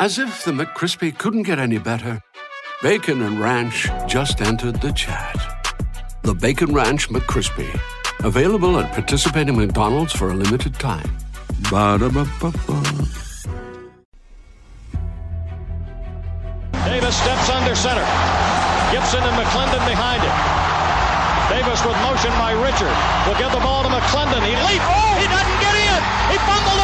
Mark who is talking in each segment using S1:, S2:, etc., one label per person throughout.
S1: As if the McCrispy couldn't get any better, Bacon and Ranch just entered the chat. The Bacon Ranch McCrispy, available at participating McDonald's for a limited time. Ba-da-ba-ba-ba.
S2: Davis steps under center. Gibson and McClendon behind him. Davis with motion by Richard. Will give the ball to McClendon. He leaps. Oh, he doesn't get in. He fumbled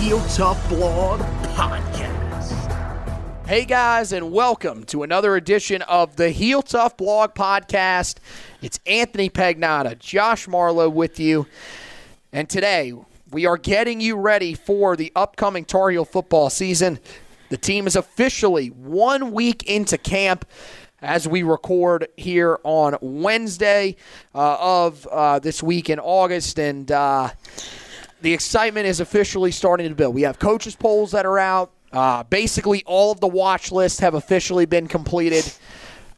S3: Heel Tough Blog Podcast.
S4: Hey guys, and welcome to another edition of the Heel Tough Blog Podcast. It's Anthony Pagnotta, Josh Marlowe with you. And today, we are getting you ready for the upcoming Tar Heel football season. The team is officially one week into camp as we record here on Wednesday uh, of uh, this week in August. And uh, the excitement is officially starting to build. We have coaches' polls that are out. Uh, basically, all of the watch lists have officially been completed.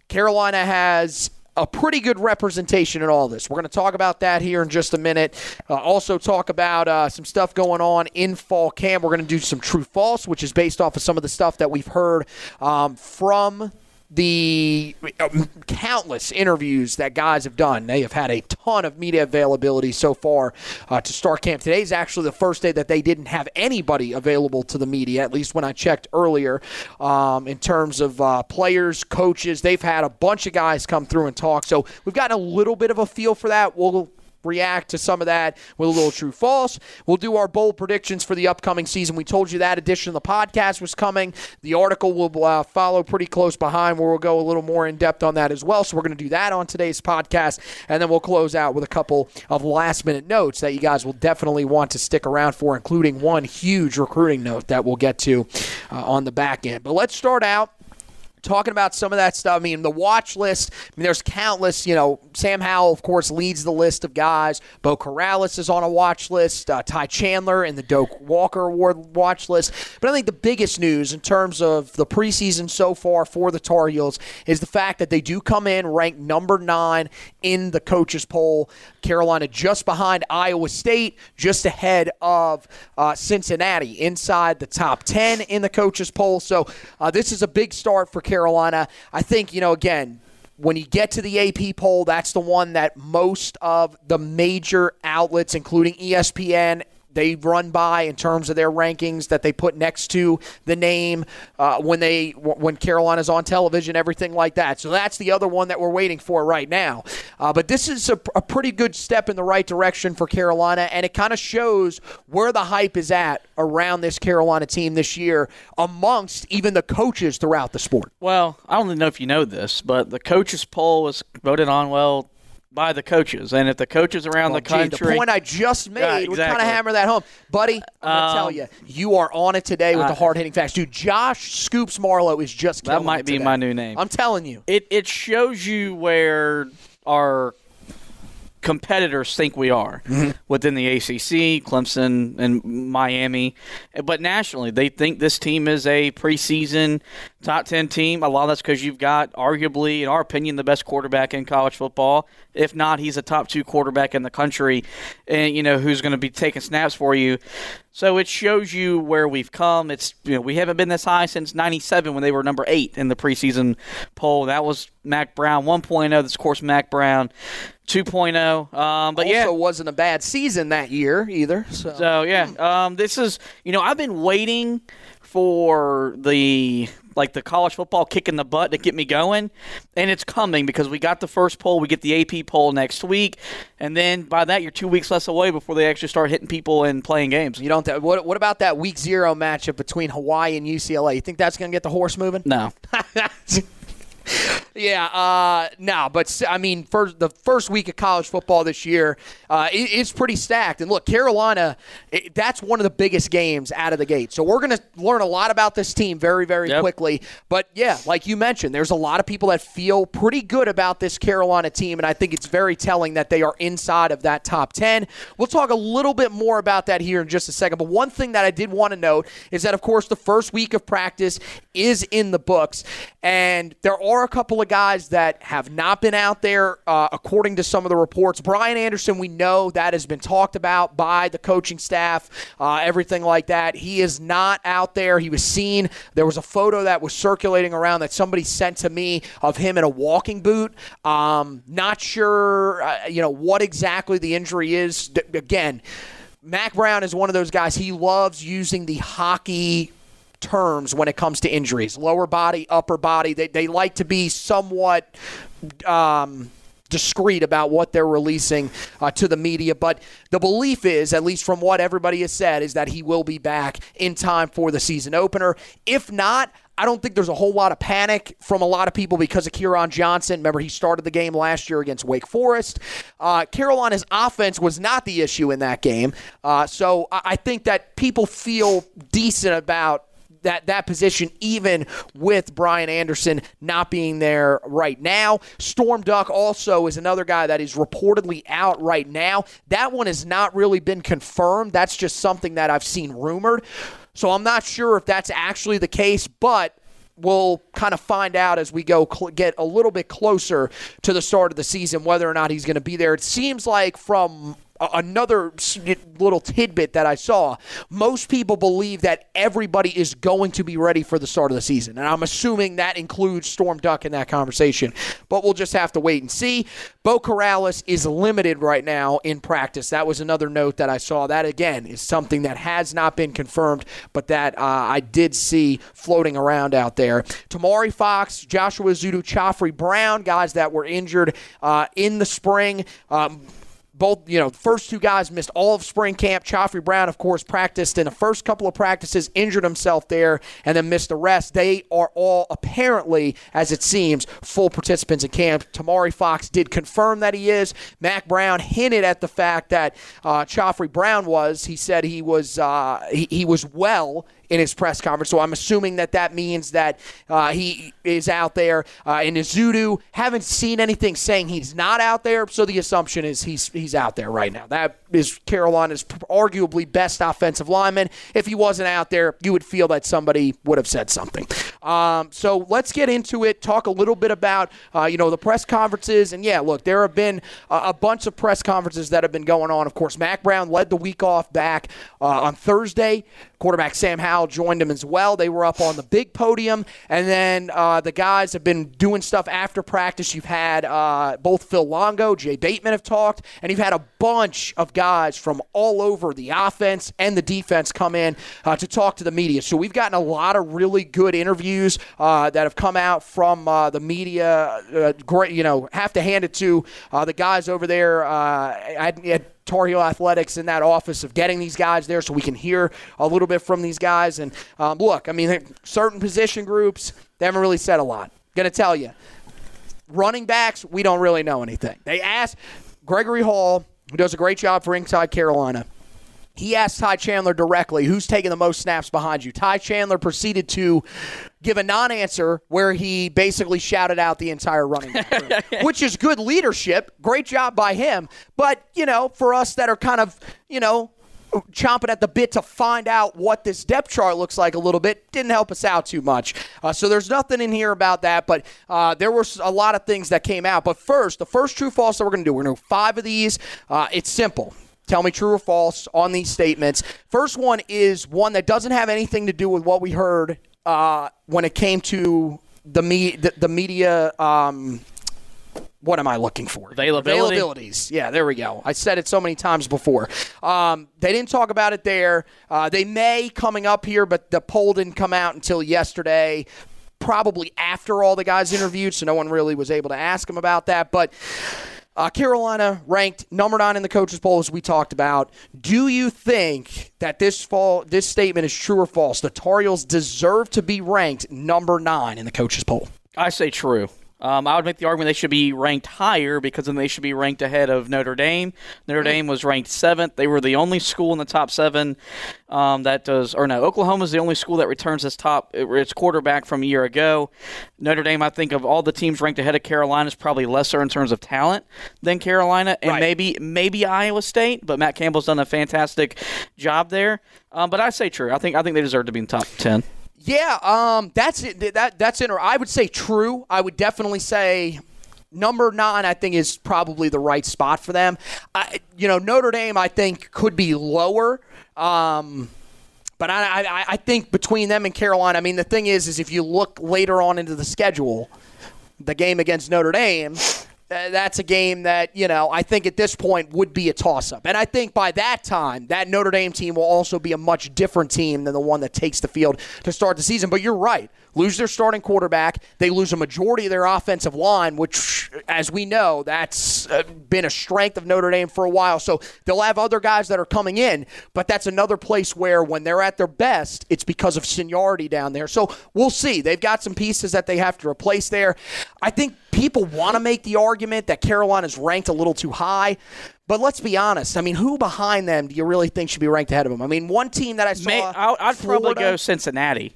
S4: Carolina has a pretty good representation in all this. We're going to talk about that here in just a minute. Uh, also, talk about uh, some stuff going on in fall camp. We're going to do some true false, which is based off of some of the stuff that we've heard um, from the um, countless interviews that guys have done. They have had a ton of media availability so far uh, to start camp. Today is actually the first day that they didn't have anybody available to the media, at least when I checked earlier, um, in terms of uh, players, coaches. They've had a bunch of guys come through and talk. So we've gotten a little bit of a feel for that. We'll react to some of that with a little true false. We'll do our bold predictions for the upcoming season. We told you that edition of the podcast was coming. The article will uh, follow pretty close behind where we'll go a little more in depth on that as well. So we're going to do that on today's podcast. And then we'll close out with a couple of last minute notes that you guys will definitely want to stick around for, including one huge recruiting note that we'll get to uh, on the back end. But let's start out talking about some of that stuff. I mean, the watch list, I mean, there's countless, you know, Sam Howell, of course, leads the list of guys. Beau Corrales is on a watch list. Uh, Ty Chandler in the Doak Walker Award watch list. But I think the biggest news in terms of the preseason so far for the Tar Heels is the fact that they do come in ranked number nine in the coaches poll. Carolina just behind Iowa State, just ahead of uh, Cincinnati, inside the top 10 in the coaches poll. So uh, this is a big start for. I think, you know, again, when you get to the AP poll, that's the one that most of the major outlets, including ESPN, they run by in terms of their rankings that they put next to the name uh, when they when Carolina's on television, everything like that. So that's the other one that we're waiting for right now. Uh, but this is a, a pretty good step in the right direction for Carolina, and it kind of shows where the hype is at around this Carolina team this year amongst even the coaches throughout the sport.
S5: Well, I don't know if you know this, but the coaches poll was voted on well by the coaches, and if the coaches around
S4: Well,
S5: the
S4: gee,
S5: country,
S4: the point I just made
S5: Yeah,
S4: would kind of hammer that home, buddy. I'm gonna tell
S5: Um,
S4: you, you are on it today with the hard hitting facts, dude. Josh Scoops Marlowe is just
S5: That might be
S4: today.
S5: my new name.
S4: I'm telling you.
S5: it it shows you where our competitors think we are within the ACC, Clemson, and Miami. But nationally, they think this team is a preseason top 10 team. A lot of that's because you've got, arguably, in our opinion, the best quarterback in college football. If not, he's a top two quarterback in the country, and you know who's going to be taking snaps for you. So it shows you where we've come. It's you know we haven't been this high since '97 when they were number eight in the preseason poll. That was Mack Brown 1.0. This of course Mack Brown 2.0. Um, but
S4: also
S5: yeah,
S4: wasn't a bad season that year either. So,
S5: so yeah, um, this is you know I've been waiting for the like the college football kick in the butt to get me going, and it's coming because we got the first poll, we get the AP poll next week, and then by that you're two weeks less away before they actually start hitting people and playing games.
S4: you don't. What, what about that week zero matchup between Hawaii and UCLA? You think that's going to get the horse moving?
S5: No,
S4: Yeah, uh, no, but I mean, for the first week of college football this year, uh, it, it's pretty stacked. And look, Carolina, it, that's one of the biggest games out of the gate. So we're going to learn a lot about this team very, very
S5: Yep.
S4: quickly. But yeah, like you mentioned, there's a lot of people that feel pretty good about this Carolina team, and I think it's very telling that they are inside of that top 10. We'll talk a little bit more about that here in just a second. But one thing that I did want to note is that, of course, the first week of practice is in the books, and there are a couple of guys that have not been out there, uh, according to some of the reports. Brian Anderson, we know that has been talked about by the coaching staff, uh, everything like that. He is not out there. He was seen. There was a photo that was circulating around that somebody sent to me of him in a walking boot. Um, not sure, uh, you know, what exactly the injury is. D- again, Mack Brown is one of those guys. He loves using the hockey terms when it comes to injuries lower body, upper body. They, they like to be somewhat. Um, discreet about what they're releasing uh, to the media but the belief is at least from what everybody has said is that he will be back in time for the season opener if not I don't think there's a whole lot of panic from a lot of people because of Kieran Johnson. Remember, he started the game last year against Wake Forest. Uh, Carolina's offense was not the issue in that game. Uh, so I I think that people feel decent about that that position, even with Brian Anderson not being there right now. Storm Duck also is another guy that is reportedly out right now. That one has not really been confirmed. That's just something that I've seen rumored. So I'm not sure if that's actually the case, but we'll kind of find out as we go cl- get a little bit closer to the start of the season whether or not he's going to be there. It seems like from another little tidbit that I saw, most people believe that everybody is going to be ready for the start of the season. And I'm assuming that includes Storm Duck in that conversation. But we'll just have to wait and see. Beau Corrales is limited right now in practice. That was another note that I saw. That, again, is something that has not been confirmed, but that uh, I did see floating around out there. Tomari Fox, Joshua Ezeudu, Khafre Brown, guys that were injured uh, in the spring. Um, both, you know, first two guys missed all of spring camp. Khafre Brown, of course, practiced in the first couple of practices, injured himself there, and then missed the rest. They are all apparently, as it seems, full participants in camp. Tomari Fox did confirm that he is. Mack Brown hinted at the fact that uh, Khafre Brown was. He said he was uh, he, he was well in his press conference. So I'm assuming that that means that uh, he is out there. Uh, and Ezeudu, haven't seen anything saying he's not out there. So the assumption is he's he's out there right now. That is Carolina's arguably best offensive lineman. If he wasn't out there, you would feel that somebody would have said something. Um, so let's get into it. Talk a little bit about uh, you know the press conferences. And yeah, look, there have been a, a bunch of press conferences that have been going on. Of course, Mack Brown led the week off back uh, on Thursday. Quarterback Sam Howell joined him as well. They were up on the big podium, and then uh, the guys have been doing stuff after practice. You've had uh, both Phil Longo, Jay Bateman have talked, and you've had a bunch of guys from all over the offense and the defense come in uh, to talk to the media. So we've gotten a lot of really good interviews uh, that have come out from uh, the media. Uh, great, you know, have to hand it to the guys over there. Tar Heel Athletics in that office of getting these guys there so we can hear a little bit from these guys. And um, look, I mean, certain position groups, they haven't really said a lot. Going to tell you. Running backs, we don't really know anything. They asked Gregory Hall, who does a great job for Inside Carolina. He asked Ty Chandler directly, who's taking the most snaps behind you? Ty Chandler proceeded to give a non-answer where he basically shouted out the entire running back room, which is good leadership. Great job by him. But you know, for us that are kind of you know chomping at the bit to find out what this depth chart looks like a little bit didn't help us out too much. Uh, so there's nothing in here about that, but uh, there were a lot of things that came out. But first, the first true false that we're going to do, we're going to do five of these. Uh, it's simple. Tell me true or false on these statements. First one is one that doesn't have anything to do with what we heard uh, when it came to the me the, the media. Um, what am I looking for?
S5: Availability.
S4: Availabilities. Yeah, there we go. I said it so many times before. Um, they didn't talk about it there. Uh, they may coming up here, but the poll didn't come out until yesterday. Probably after all the guys interviewed, so no one really was able to ask them about that. But uh, Carolina ranked number nine in the coaches poll, as we talked about. Do you think that this fall this statement is true or false? The Tar Heels deserve to be ranked number nine in the coaches poll.
S5: I say true. Um, I would make the argument they should be ranked higher because then they should be ranked ahead of Notre Dame. Notre Dame was ranked seventh. They were the only school in the top seven um, that does, or no, Oklahoma is the only school that returns its top its quarterback from a year ago. Notre Dame, I think, of all the teams ranked ahead of Carolina, is probably lesser in terms of talent than Carolina, and
S4: Right.
S5: maybe maybe Iowa State. But Matt Campbell's done a fantastic job there. Um, but I say true. I think I think they deserve to be in the top ten.
S4: Yeah, um, that's it. That that's inter- I would say true. I would definitely say number nine. I think is probably the right spot for them. I, you know, Notre Dame. I think could be lower. Um, but I, I, I think between them and Carolina, I mean, the thing is, is if you look later on into the schedule, the game against Notre Dame, that's a game that, you know, I think at this point would be a toss up. And I think by that time, that Notre Dame team will also be a much different team than the one that takes the field to start the season. But you're right. Lose their starting quarterback. They lose a majority of their offensive line, which, as we know, that's uh, been a strength of Notre Dame for a while. So they'll have other guys that are coming in, but that's another place where when they're at their best, it's because of seniority down there. So we'll see. They've got some pieces that they have to replace there. I think people want to make the argument that Carolina's ranked a little too high. But let's be honest. I mean, who behind them do you really think should be ranked ahead of them? I mean, one team that I saw.
S5: May, I- I'd probably go Cincinnati.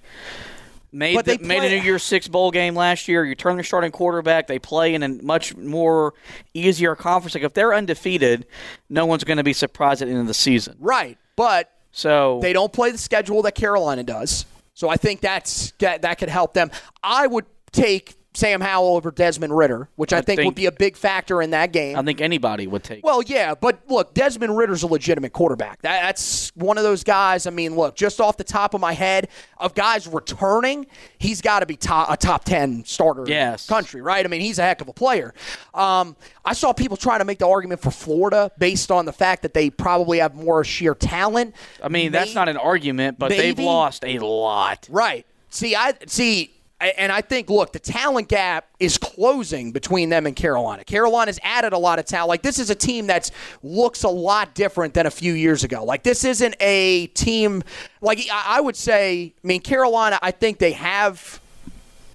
S5: Made the, made a New Year's Six bowl game last year. You turn their starting quarterback. They play in a much more easier conference. Like if they're undefeated, no one's going to be surprised at the end of the season.
S4: Right. But
S5: So
S4: They don't play the schedule that Carolina does. So I think that's that, that could help them. I would take Sam Howell over Desmond Ridder, which I,
S5: I
S4: think, would be a big factor in that game.
S5: I think anybody would take.
S4: Well, yeah, but look, Desmond Ridder's a legitimate quarterback. That, that's one of those guys. I mean, look, just off the top of my head, of guys returning, he's got to be top, a top ten starter in
S5: Yes.
S4: country, right? I mean, he's a heck of a player. Um, I saw people trying to make the argument for Florida based on the fact that they probably have more sheer talent.
S5: I mean, that's not an argument, but they've lost a lot.
S4: Right. See, I see, and I think, look, the talent gap is closing between them and Carolina. Carolina's added a lot of talent. Like this is a team that looks a lot different than a few years ago. Like this isn't a team. Like I would say, I mean, Carolina. I think they have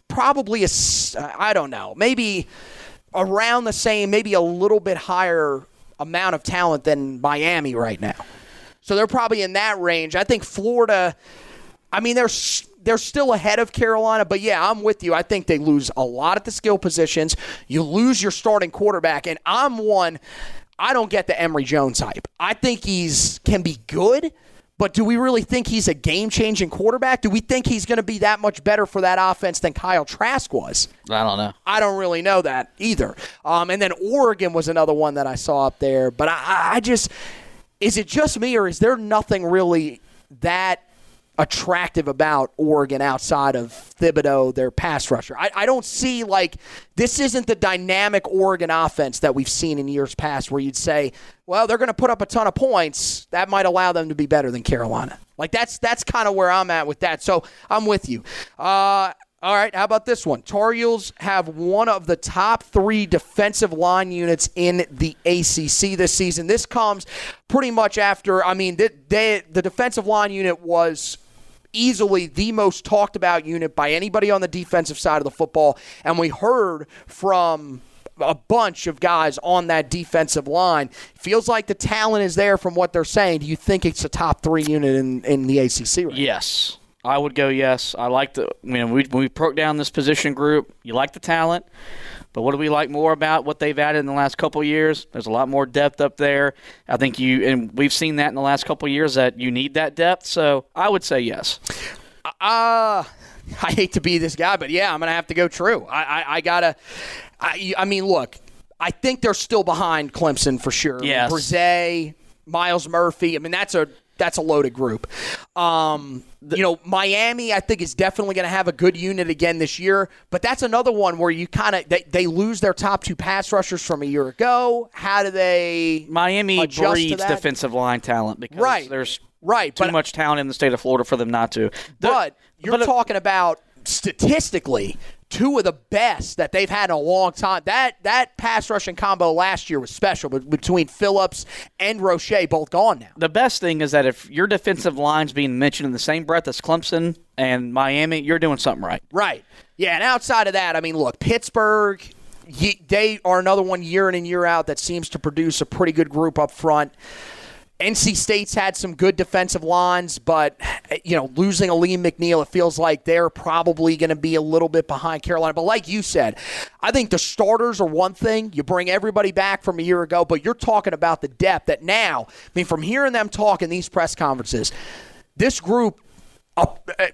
S4: probably a. I don't know, maybe around the same, maybe a little bit higher amount of talent than Miami right now. So they're probably in that range. I think Florida. I mean, they're they're still ahead of Carolina, but yeah, I'm with you. I think they lose a lot at the skill positions. You lose your starting quarterback, and I'm one. I don't get the Emory Jones hype. I think he's can be good, but do we really think he's a game changing quarterback? Do we think he's going to be that much better for that offense than Kyle Trask was?
S5: I don't know.
S4: I don't really know that either. Um, and then Oregon was another one that I saw up there. But I, I- I just, is it just me or is there nothing really that attractive about Oregon outside of Thibodeaux, their pass rusher? I, I don't see like this isn't the dynamic Oregon offense that we've seen in years past where you'd say, well, they're going to put up a ton of points. That might allow them to be better than Carolina. Like that's that's kind of where I'm at with that. So I'm with you. Uh, all right, how about this one? Tar Heels have one of the top three defensive line units in the ACC this season. This comes pretty much after, I mean, they, they, the defensive line unit was easily the most talked about unit by anybody on the defensive side of the football. And we heard from a bunch of guys on that defensive line. Feels like the talent is there from what they're saying. Do you think it's a top three unit in, in the ACC right?
S5: Yes. I would go yes. I like the. You know, we we broke down this position group, you like the talent, but what do we like more about what they've added in the last couple of years? There's a lot more depth up there. I think you and we've seen that in the last couple of years that you need that depth. So I would say yes.
S4: Uh, I hate to be this guy, but yeah, I'm gonna have to go true. I I, I gotta. I, I mean, look, I think they're still behind Clemson for sure.
S5: Yes.
S4: Bresee, Myles Murphy. I mean, that's a that's a loaded group. Um, you know, Miami, I think is definitely going to have a good unit again this year. But that's another one where you kind of they, they lose their top two pass rushers from a year ago. How do they?
S5: Miami breeds defensive line talent because
S4: Right.
S5: there's
S4: Right,
S5: too
S4: but
S5: much talent in the state of Florida for them not to. The-
S4: But you're
S5: but-
S4: talking about statistically two of the best that they've had in a long time. That that pass rushing combo last year was special, but between Phillips and Roche, both gone now.
S5: the best thing is that if your defensive line's being mentioned in the same breath as Clemson and Miami, you're doing something right.
S4: Right. Yeah, and outside of that, I mean, look, Pittsburgh they are another one year in and year out that seems to produce a pretty good group up front. NC State's had some good defensive lines, but you know, losing Alim McNeill, it feels like they're probably going to be a little bit behind Carolina. But like you said, I think the starters are one thing. You bring everybody back from a year ago, but you're talking about the depth that now. I mean, from hearing them talk in these press conferences, this group uh,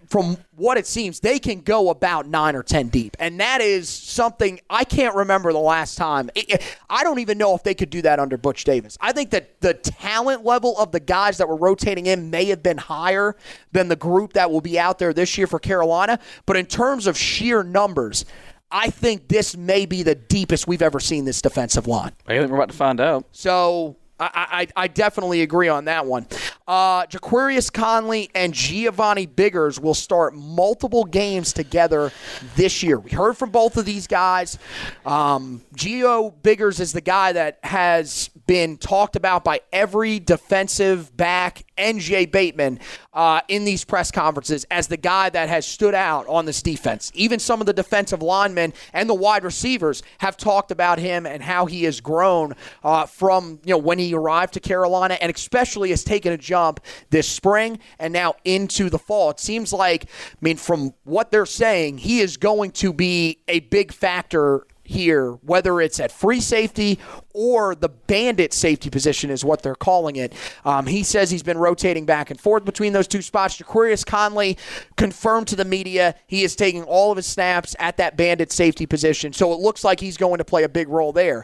S4: from what it seems, they can go about nine or ten deep, and that is something I can't remember the last time. It- it- I don't even know if they could do that under Butch Davis. I think that the talent level of the guys that were rotating in may have been higher than the group that will be out there this year for Carolina, but in terms of sheer numbers. I think this may be the deepest we've ever seen this defensive line.
S5: I think we're about to find out.
S4: So I, I, I definitely agree on that one. Uh, Ja'Qurious Conley and Giovanni Biggers will start multiple games together this year. We heard from both of these guys. Um, Gio Biggers is the guy that has been talked about by every defensive back and Jay Bateman uh, in these press conferences as the guy that has stood out on this defense. Even some of the defensive linemen and the wide receivers have talked about him and how he has grown uh, from you know when he arrived to Carolina, and especially has taken a jump this spring and now into the fall. It seems like, I mean, from what they're saying, he is going to be a big factor here, whether it's at free safety or the bandit safety position, is what they're calling it. Um, he says he's been rotating back and forth between those two spots. Ja'Qurious Conley confirmed to the media he is taking all of his snaps at that bandit safety position, so it looks like he's going to play a big role there.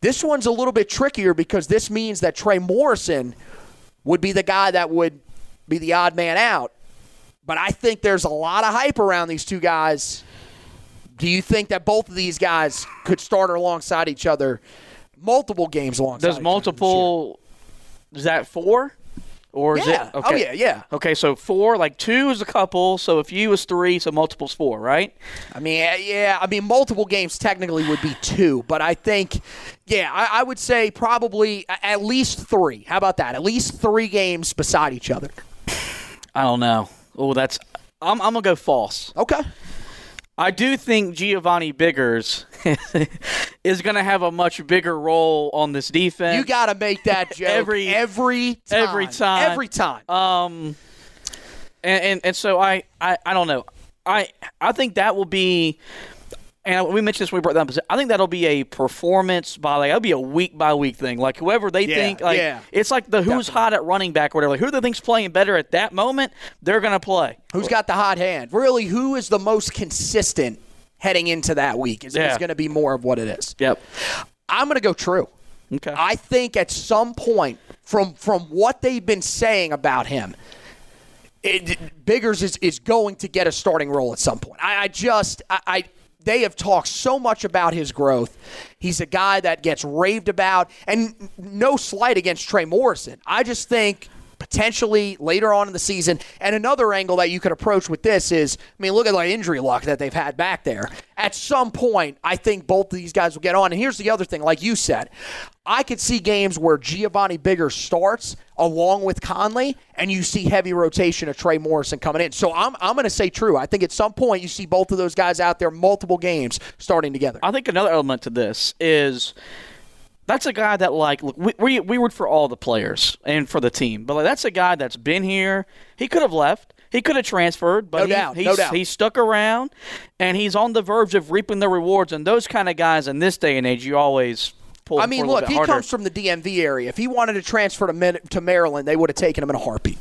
S4: This one's a little bit trickier because this means that Trey Morrison would be the guy that would be the odd man out. But I think there's a lot of hype around these two guys. Do you think that both of these guys could start alongside each other, multiple games alongside?
S5: Does
S4: each other
S5: multiple? Is that four? Or is?
S4: Yeah.
S5: it?
S4: Oh yeah, yeah.
S5: Okay, so four, like two is a couple. So if you is three, so multiples four, right?
S4: I mean, eh, yeah. I mean, multiple games technically would be two, but I think, yeah, I, I would say probably at least three. How about that? At least three games beside each other.
S5: I don't know. Oh, that's. I'm, I'm gonna go false.
S4: Okay.
S5: I do think Giovanni Biggers is going to have a much bigger role on this defense.
S4: You got to make that joke
S5: Every-
S4: every time.
S5: every time.
S4: Every time.
S5: Um, and, and and so I, I I don't know. I I think that will be. And we mentioned this when we brought that up. I think that'll be a performance by like that'll be a week by week thing. Like whoever they
S4: Yeah,
S5: think, like
S4: yeah.
S5: it's like the who's hot at running back or whatever. Like, who they think's playing better at that moment, they're gonna play.
S4: Who's got the hot hand? Really, who is the most consistent heading into that week? Is,
S5: Yeah.
S4: is going to be more of what it is.
S5: Yep.
S4: I'm going to go true.
S5: Okay.
S4: I think at some point, from from what they've been saying about him, it, Biggers is, is going to get a starting role at some point. I, I just I, I they have talked so much about his growth. He's a guy that gets raved about, and no slight against Trey Morrison. I just think potentially later on in the season. And another angle that you could approach with this is, I mean, look at the injury luck that they've had back there. At some point, I think both of these guys will get on. And here's the other thing, like you said, I could see games where Giovanni Bigger starts along with Conley, and you see heavy rotation of Trey Morrison coming in. So I'm, I'm going to say true. I think at some point you see both of those guys out there multiple games starting together.
S5: I think another element to this is that's a guy that like look we we, we root for all the players and for the team, but like, that's a guy that's been here. He could have left. He could have transferred, but
S4: No
S5: he,
S4: doubt,
S5: he's,
S4: no doubt.
S5: he stuck around, and he's on the verge of reaping the rewards. And those kind of guys in this day and age, you always pull.
S4: I mean, look, he
S5: harder.
S4: comes from the DMV area. If he wanted to transfer to, to Maryland, they would have taken him in a heartbeat.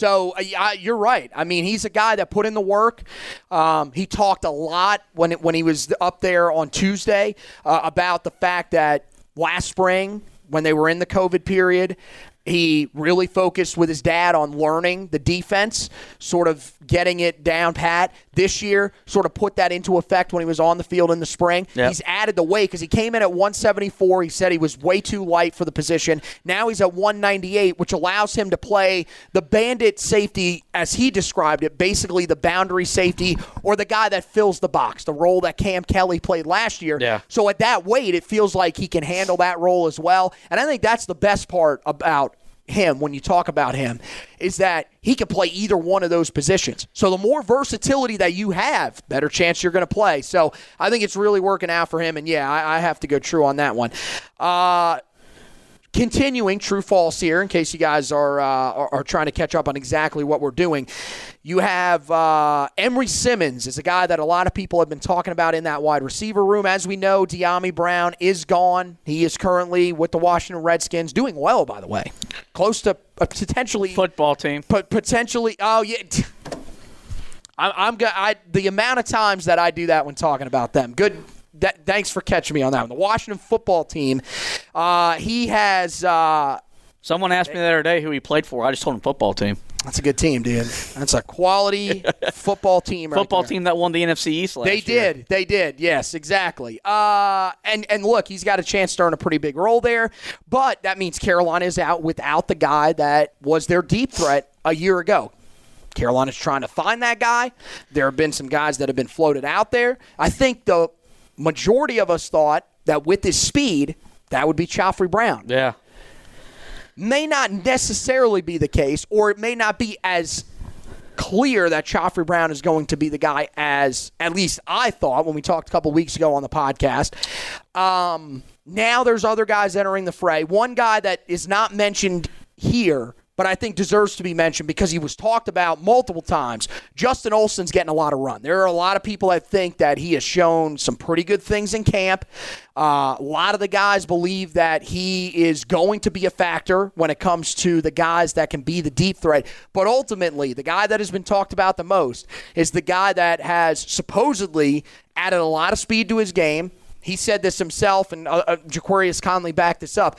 S4: So uh, you're right. I mean, he's a guy that put in the work. Um, he talked a lot when it, when he was up there on Tuesday uh, about the fact that last spring when they were in the COVID period. He really focused with his dad on learning the defense, sort of getting it down pat. This year, sort of put that into effect when he was on the field in the spring.
S5: Yep.
S4: He's added the weight because he came in at 174. He said he was way too light for the position. Now he's at 198, which allows him to play the bandit safety, as he described it, basically the boundary safety or the guy that fills the box, the role that Cam Kelly played last year.
S5: Yeah.
S4: So at that weight, it feels like he can handle that role as well. And I think that's the best part about him when you talk about him is that he can play either one of those positions. So the more versatility that you have, better chance you're going to play. So I think it's really working out for him. And yeah, I, I have to go true on that one. Uh, continuing true false here in case you guys are, uh, are are trying to catch up on exactly what we're doing you have uh, emery simmons is a guy that a lot of people have been talking about in that wide receiver room as we know Dyami brown is gone he is currently with the washington redskins doing well by the way close to uh, potentially
S5: football team.
S4: but potentially oh yeah I'm, I'm I, the amount of times that I do that when talking about them. Good. That, thanks for catching me on that one. The Washington football team. Uh, he has. Uh,
S5: Someone asked me the other day who he played for. I just told him football team.
S4: that's a good team, dude. That's a quality football team. Right
S5: Football
S4: there.
S5: team that won the NFC East last
S4: They
S5: year.
S4: They did. They did. Yes, exactly. Uh, and and look, he's got a chance to earn a pretty big role there, but that means Carolina is out without the guy that was their deep threat a year ago. Carolina's trying to find that guy. There have been some guys that have been floated out there. I think the majority of us thought that with his speed, that would be Khafre Brown
S5: Yeah.
S4: may not necessarily be the case, or it may not be as clear that Khafre Brown is going to be the guy as at least I thought when we talked a couple weeks ago on the podcast. Um, now there's other guys entering the fray. One guy that is not mentioned here. But I think deserves to be mentioned because he was talked about multiple times. Justin Olson's getting a lot of run. There are a lot of people that think that he has shown some pretty good things in camp. Uh, a lot of the guys believe that he is going to be a factor when it comes to the guys that can be the deep threat. But ultimately, the guy that has been talked about the most is the guy that has supposedly added a lot of speed to his game. He said this himself, and uh, uh, Ja'Qurious Conley backed this up,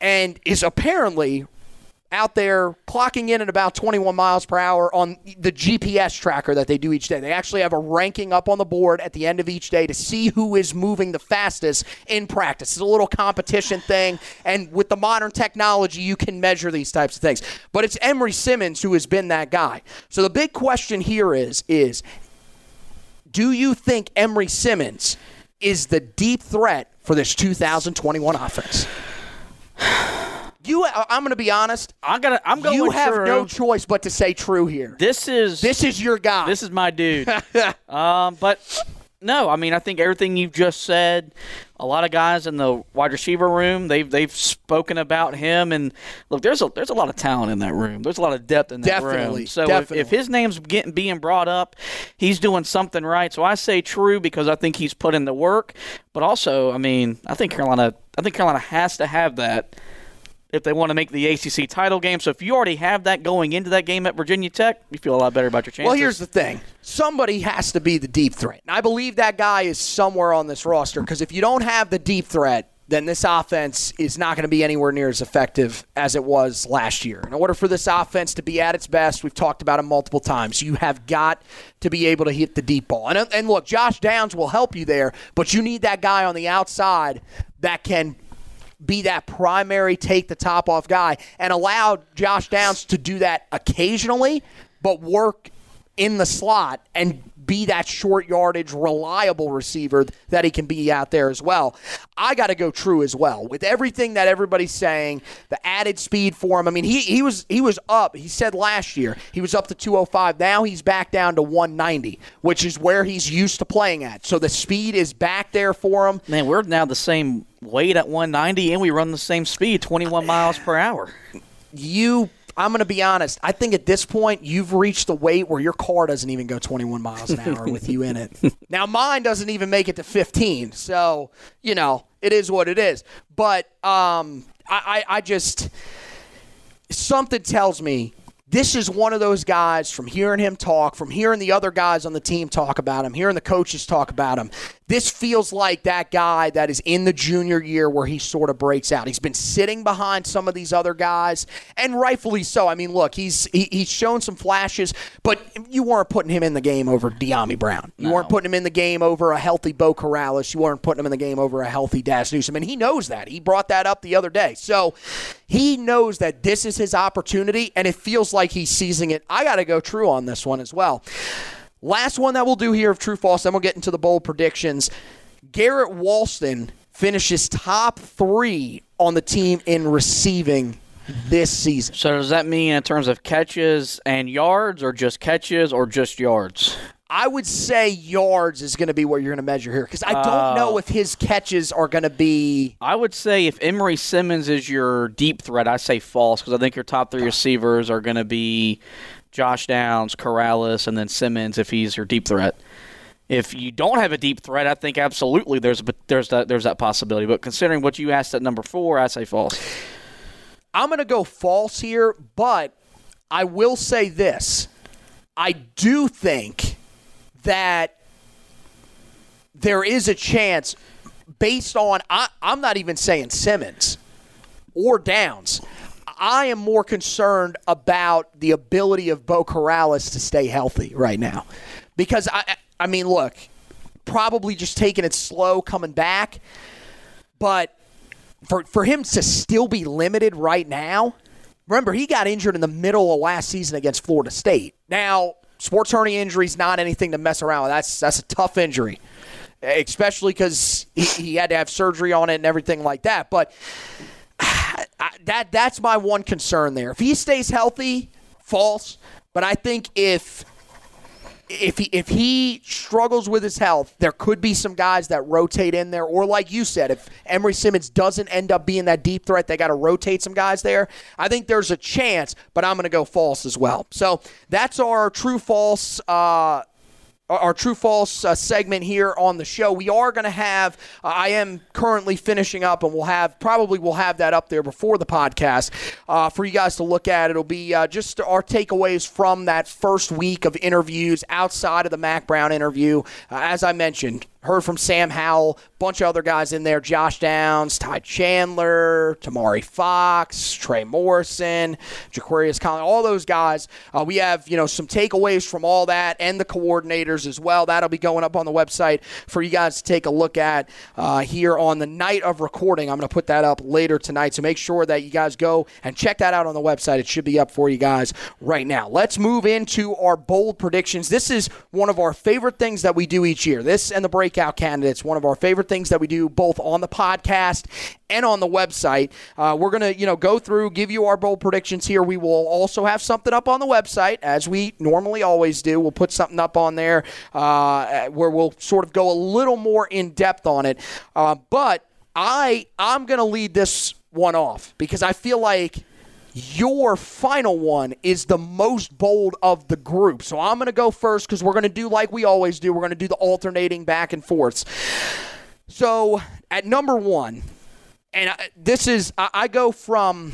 S4: and is apparently out there clocking in at about 21 miles per hour on the GPS tracker that they do each day. They actually have a ranking up on the board at the end of each day to see who is moving the fastest in practice. It's a little competition thing, and with the modern technology, you can measure these types of things. But it's Emery Simmons who has been that guy. So the big question here is is do you think Emery Simmons is the deep threat for this 2021 offense? You, I- I'm going to be honest.
S5: I'm gonna. I'm going.
S4: You have
S5: true.
S4: no choice but to say true here.
S5: This is
S4: This is your guy.
S5: This is my dude. um, but no, I mean I think everything you've just said. A lot of guys in the wide receiver room, they've they've spoken about him, and look, there's a there's a lot of talent in that room. There's a lot of depth in that
S4: Definitely,
S5: room. So if, if his name's getting being brought up, he's doing something right. So I say true because I think he's put in the work. But also, I mean, I think Carolina, I think Carolina has to have that if they want to make the ACC title game. So if you already have that going into that game at Virginia Tech, you feel a lot better about your chances.
S4: well, here's the thing. Somebody has to be the deep threat. And I believe that guy is somewhere on this roster because if you don't have the deep threat, then this offense is not going to be anywhere near as effective as it was last year. In order for this offense to be at its best, we've talked about it multiple times. You have got to be able to hit the deep ball. And, and look, Josh Downs will help you there, but you need that guy on the outside that can be that primary take the top off guy and allow Josh Downs to do that occasionally, but work in the slot and be that short yardage, reliable receiver that he can be out there as well. I got to go true as well with everything that everybody's saying. The added speed for him. I mean, he he was he was up. He said last year he was up to 205. Now he's back down to 190, which is where he's used to playing at. So the speed is back there for him.
S5: Man, we're now the same weight at 190, and we run the same speed, 21 miles per hour.
S4: you I'm going to be honest. I think at this point, you've reached the weight where your car doesn't even go 21 miles an hour with you in it. Now, mine doesn't even make it to 15. So, you know, it is what it is. But um, I, I, I just, something tells me this is one of those guys from hearing him talk, from hearing the other guys on the team talk about him, hearing the coaches talk about him. This feels like that guy that is in the junior year where he sort of breaks out. He's been sitting behind some of these other guys, and rightfully so. I mean, look, he's he, he's shown some flashes, but you weren't putting him in the game over Dyami Brown. You
S5: No.
S4: weren't putting him in the game over a healthy Beau Corrales. You weren't putting him in the game over a healthy Dazz Newsome, and he knows that. He brought that up the other day. So he knows that this is his opportunity, and it feels like he's seizing it. I got to go true on this one as well. Last one that we'll do here of true false, then we'll get into the bold predictions. Garrett Walston finishes top three on the team in receiving this season.
S5: So does that mean in terms of catches and yards, or just catches, or just yards?
S4: I would say yards is going to be what you're going to measure here because I don't know uh, if his catches are going to be.
S5: I would say if Emery Simmons is your deep threat, I say false because I think your top three receivers are going to be Josh Downs, Corrales, and then Simmons if he's your deep threat. If you don't have a deep threat, I think absolutely there's there's that there's that possibility. But considering what you asked at number four, I say false.
S4: I'm going to go false here, but I will say this. I do think that there is a chance based on I, I'm not even saying Simmons or Downs. I am more concerned about the ability of Beau Corrales to stay healthy right now. Because I I mean, look, probably just taking it slow coming back, but for for him to still be limited right now, remember he got injured in the middle of last season against Florida State. Now, sports hernia injury is not anything to mess around with. That's that's a tough injury, especially because he, he had to have surgery on it and everything like that. But I, that that's my one concern there. If he stays healthy, false. But I think if if he if he struggles with his health, there could be some guys that rotate in there. Or like you said, if Emery Simmons doesn't end up being that deep threat, they got to rotate some guys there. I think there's a chance, but I'm going to go false as well. So that's our true false. Uh, our- true false uh, segment here on the show. We are going to have. Uh, I am currently finishing up, and we'll have probably we'll have that up there before the podcast uh, for you guys to look at. It'll be uh, just our takeaways from that first week of interviews outside of the Mack Brown interview. Uh, as I mentioned, heard from Sam Howell, bunch of other guys in there: Josh Downs, Ty Chandler, Tomari Fox, Trey Morrison, Jaquarius Collins, all those guys. Uh, we have you know some takeaways from all that and the coordinators as well. That'll be going up on the website for you guys to take a look at uh, here on the night of recording. I'm going to put that up later tonight, so make sure that you guys go and check that out on the website. It should be up for you guys right now. Let's move into our bold predictions. This is one of our favorite things that we do each year. This and the breakout candidates, one of our favorite things that we do both on the podcast and on the website. Uh, we're gonna, you know, go through, give you our bold predictions here. We will also have something up on the website as we normally always do. We'll put something up on there uh, where we'll sort of go a little more in depth on it. Uh, but I, I'm gonna lead this one off because I feel like your final one is the most bold of the group. So I'm going to go first because we're going to do like we always do. We're going to do the alternating back and forths. So at number one, and I, this is I, I go from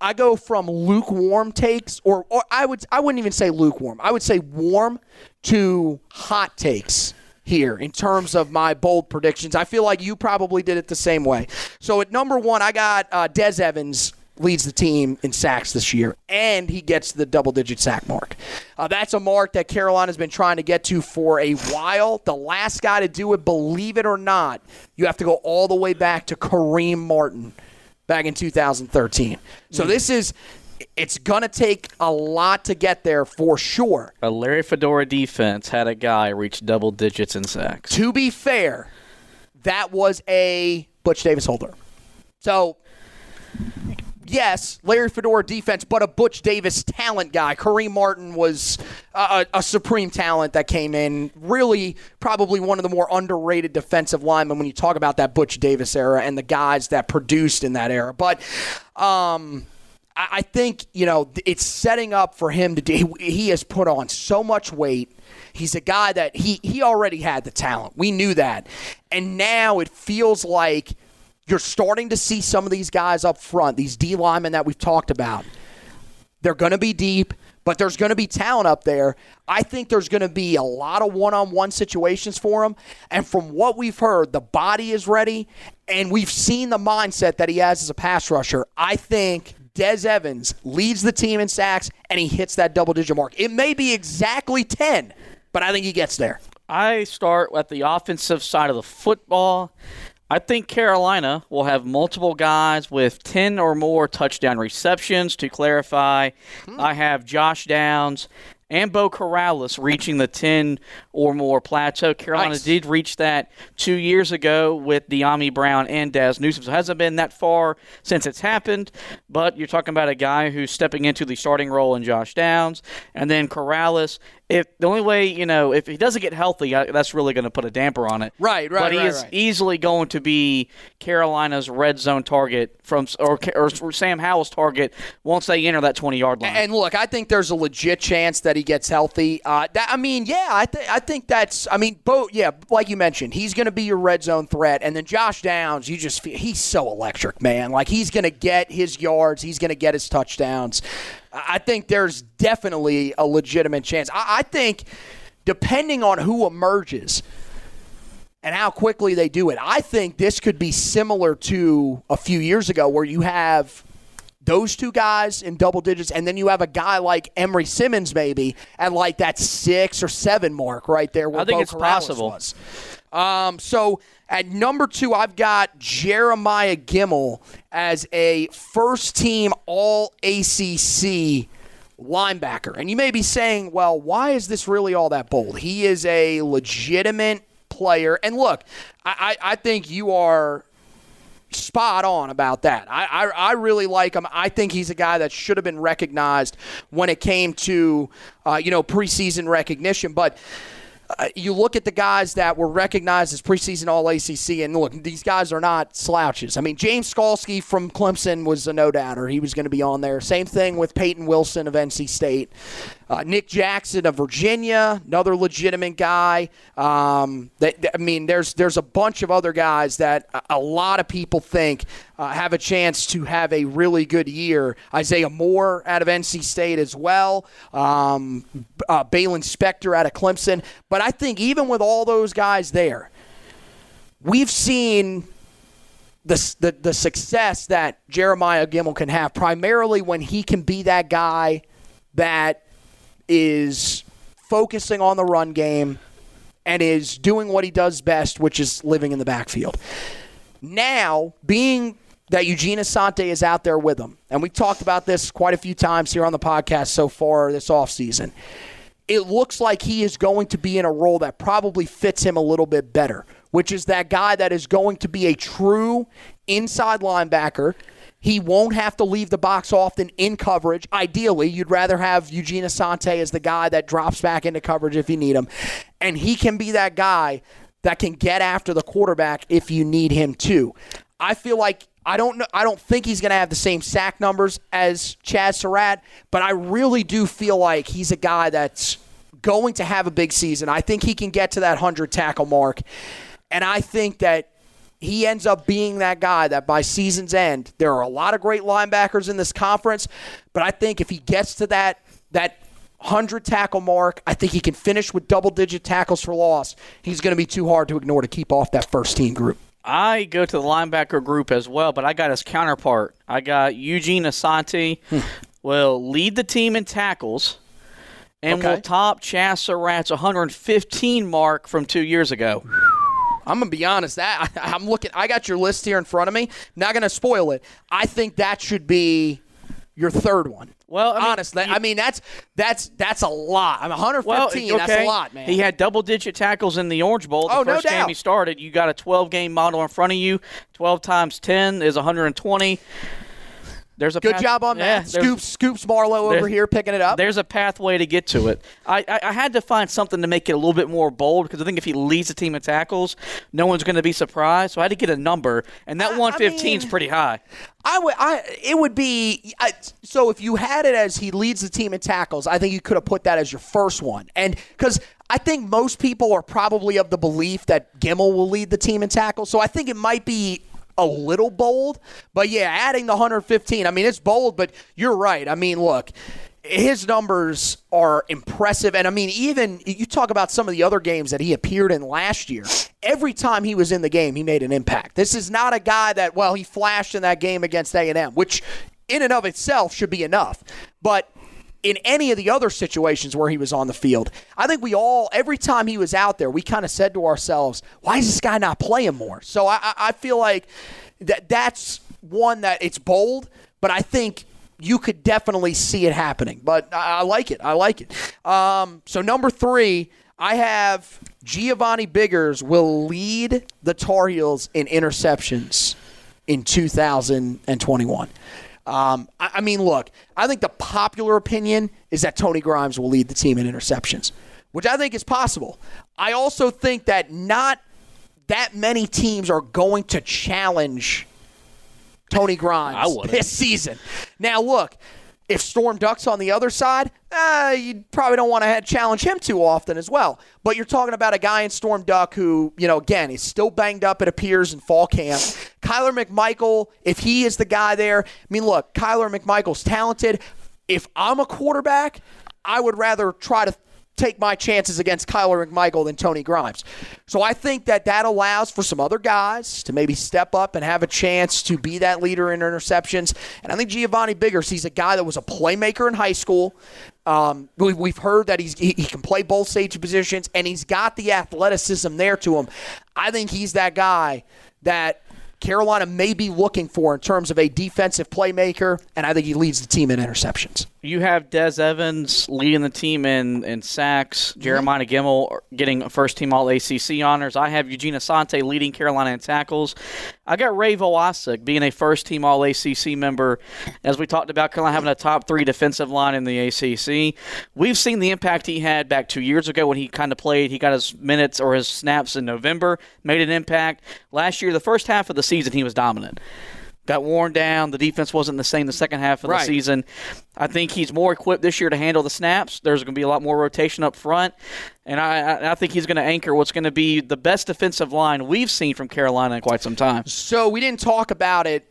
S4: I go from lukewarm takes, or or I would I wouldn't even say lukewarm. I would say warm to hot takes here in terms of my bold predictions. I feel like you probably did it the same way. So at number one, I got uh, Des Evans leads the team in sacks this year, and he gets the double digit sack mark. Uh, that's a mark that Carolina's been trying to get to for a while. The last guy to do it, believe it or not, you have to go all the way back to Kareem Martin back in 2013. So this is. It's going to take a lot to get there for sure.
S5: A Larry Fedora defense had a guy reach double digits in sacks.
S4: To be fair, that was a Butch Davis holder. So, yes, Larry Fedora defense, but a Butch Davis talent guy. Kareem Martin was a, a, supreme talent that came in. Really, probably one of the more underrated defensive linemen when you talk about that Butch Davis era and the guys that produced in that era. But, um, I, I think you know it's setting up for him to do. He has put on so much weight. He's a guy that he he already had the talent. We knew that, and now it feels like you're starting to see some of these guys up front, these D linemen that we've talked about. They're going to be deep but there's going to be talent up there. I think there's going to be a lot of one on one situations for him. And from what we've heard, the body is ready, and we've seen the mindset that he has as a pass rusher. I think Des Evans leads the team in sacks, and he hits that double digit mark. It may be exactly 10, but I think he gets there.
S5: I start at the offensive side of the football. I think Carolina will have multiple guys with 10 or more touchdown receptions. To clarify, hmm. I have Josh Downs and Beau Corrales reaching the 10 or more plateau. Carolina nice. did reach that two years ago with Dyami Brown and Dazz Newsome. So it hasn't been that far since it's happened, but you're talking about a guy who's stepping into the starting role in Josh Downs. And then Corrales if the only way you know if he doesn't get healthy, that's really going to put a damper on it.
S4: Right, right.
S5: But he
S4: right,
S5: is
S4: right.
S5: easily going to be Carolina's red zone target from or, or Sam Howell's target once they enter that twenty yard line.
S4: And look, I think there's a legit chance that he gets healthy. Uh, that, I mean, yeah, I think I think that's. I mean, both. Yeah, like you mentioned, he's going to be your red zone threat, and then Josh Downs, you just feel he's so electric, man. Like he's going to get his yards, he's going to get his touchdowns. I think there's definitely a legitimate chance. I, I think, depending on who emerges and how quickly they do it, I think this could be similar to a few years ago where you have those two guys in double digits, and then you have a guy like Emery Simmons maybe at like that six or seven mark right there. Where
S5: I think
S4: Beau
S5: it's
S4: Corrales
S5: possible.
S4: Was. Um, so at number two, I've got Jeremiah Gemmel as a first team All ACC linebacker. And you may be saying, well, why is this really all that bold? He is a legitimate player. And look, I, I, I think you are spot on about that. I, I, I, really like him. I think he's a guy that should have been recognized when it came to, uh, you know, preseason recognition. But uh, you look at the guys that were recognized as preseason All ACC, and look, these guys are not slouches. I mean, James Skalski from Clemson was a no doubter; he was going to be on there. Same thing with Payton Wilson of NC State. Uh, Nick Jackson of Virginia, another legitimate guy. Um, that, I mean, there's there's a bunch of other guys that a, lot of people think uh, have a chance to have a really good year. Isaiah Moore out of NC State as well. Um, uh, Baylon Spector out of Clemson. But I think even with all those guys there, we've seen the, the, the success that Jeremiah Gemmel can have, primarily when he can be that guy that is focusing on the run game and is doing what he does best, which is living in the backfield. Now, being that Eugene Asante is out there with him, and we've talked about this quite a few times here on the podcast so far this offseason, it looks like he is going to be in a role that probably fits him a little bit better, which is that guy that is going to be a true inside linebacker – he won't have to leave the box often in coverage. Ideally, you'd rather have Eugene Asante as the guy that drops back into coverage if you need him. And he can be that guy that can get after the quarterback if you need him to. I feel like I don't know I don't think he's going to have the same sack numbers as Chazz Surratt, but I really do feel like he's a guy that's going to have a big season. I think he can get to that 100 tackle mark. And I think that he ends up being that guy that by season's end, there are a lot of great linebackers in this conference, but I think if he gets to that that 100 tackle mark, I think he can finish with double digit tackles for loss. He's going to be too hard to ignore to keep off that first team group.
S5: I go to the linebacker group as well, but I got his counterpart. I got Eugene Asante hmm. will lead the team in tackles and okay. will top Chazz Surratt's 115 mark from two years ago.
S4: I'm gonna be honest. That I, am looking. I got your list here in front of me. Not gonna spoil it. I think that should be your third one.
S5: Well, I mean,
S4: honestly, I mean that's that's that's a lot. I'm 115. Well, okay. That's a lot, man.
S5: He had double digit tackles in the Orange Bowl. The
S4: oh,
S5: first
S4: no
S5: game he started, you got a 12 game model in front of you. 12 times 10 is 120. There's a
S4: Good
S5: path-
S4: job on
S5: yeah,
S4: that. Scoops, Scoops Marlowe over here picking it up.
S5: There's a pathway to get to it. I, I, I had to find something to make it a little bit more bold because I think if he leads the team in tackles, no one's going to be surprised. So I had to get a number, and that
S4: I- I
S5: 115 is
S4: mean-
S5: pretty high.
S4: I would. I it would be. I, so if you had it as he leads the team in tackles, I think you could have put that as your first one, and because I think most people are probably of the belief that Gemmel will lead the team in tackles. So I think it might be a little bold, but yeah, adding the 115. I mean, it's bold, but you're right. I mean, look. His numbers are impressive. And I mean, even you talk about some of the other games that he appeared in last year. Every time he was in the game, he made an impact. This is not a guy that, well, he flashed in that game against A&M, which in and of itself should be enough. But in any of the other situations where he was on the field, I think we all, every time he was out there, we kind of said to ourselves, why is this guy not playing more? So I, I- feel like that that's one that it's bold, but I think you could definitely see it happening. But I, I like it. I like it. Um, so number three, I have Giovanni Biggers will lead the Tar Heels in interceptions in 2021. Um, I, I mean, look, I think the popular opinion is that Tony Grimes will lead the team in interceptions, which I think is possible. I also think that not that many teams are going to challenge Tony Grimes this season. Now, look, if Storm Duck's on the other side, uh, you probably don't want to challenge him too often as well. But you're talking about a guy in Storm Duck who, you know, again, is still banged up, it appears, in fall camp. Kyler McMichael, if he is the guy there, I mean, look, Kyler McMichael's talented. If I'm a quarterback, I would rather try to take my chances against Kyler McMichael than Tony Grimes. So I think that that allows for some other guys to maybe step up and have a chance to be that leader in interceptions. And I think Giovanni Biggers, he's a guy that was a playmaker in high school. Um, we, we've heard that he's, he, he can play both safety positions, and he's got the athleticism there to him. I think he's that guy that Carolina may be looking for in terms of a defensive playmaker, and I think he leads the team in interceptions.
S5: You have Des Evans leading the team in, in sacks. Jeremiah Gemmel getting first team All ACC honors. I have Eugene Asante leading Carolina in tackles. I got Ray Vohasek being a first team All ACC member. As we talked about, Carolina having a top three defensive line in the ACC. We've seen the impact he had back two years ago when he kind of played. He got his minutes or his snaps in November, made an impact. Last year, the first half of the season, he was dominant got worn down. The defense wasn't the same the second half of
S4: Right.
S5: the season. I think he's more equipped this year to handle the snaps. There's going to be a lot more rotation up front, and I, I- I think he's going to anchor what's going to be the best defensive line we've seen from Carolina in quite some time.
S4: So we didn't talk about it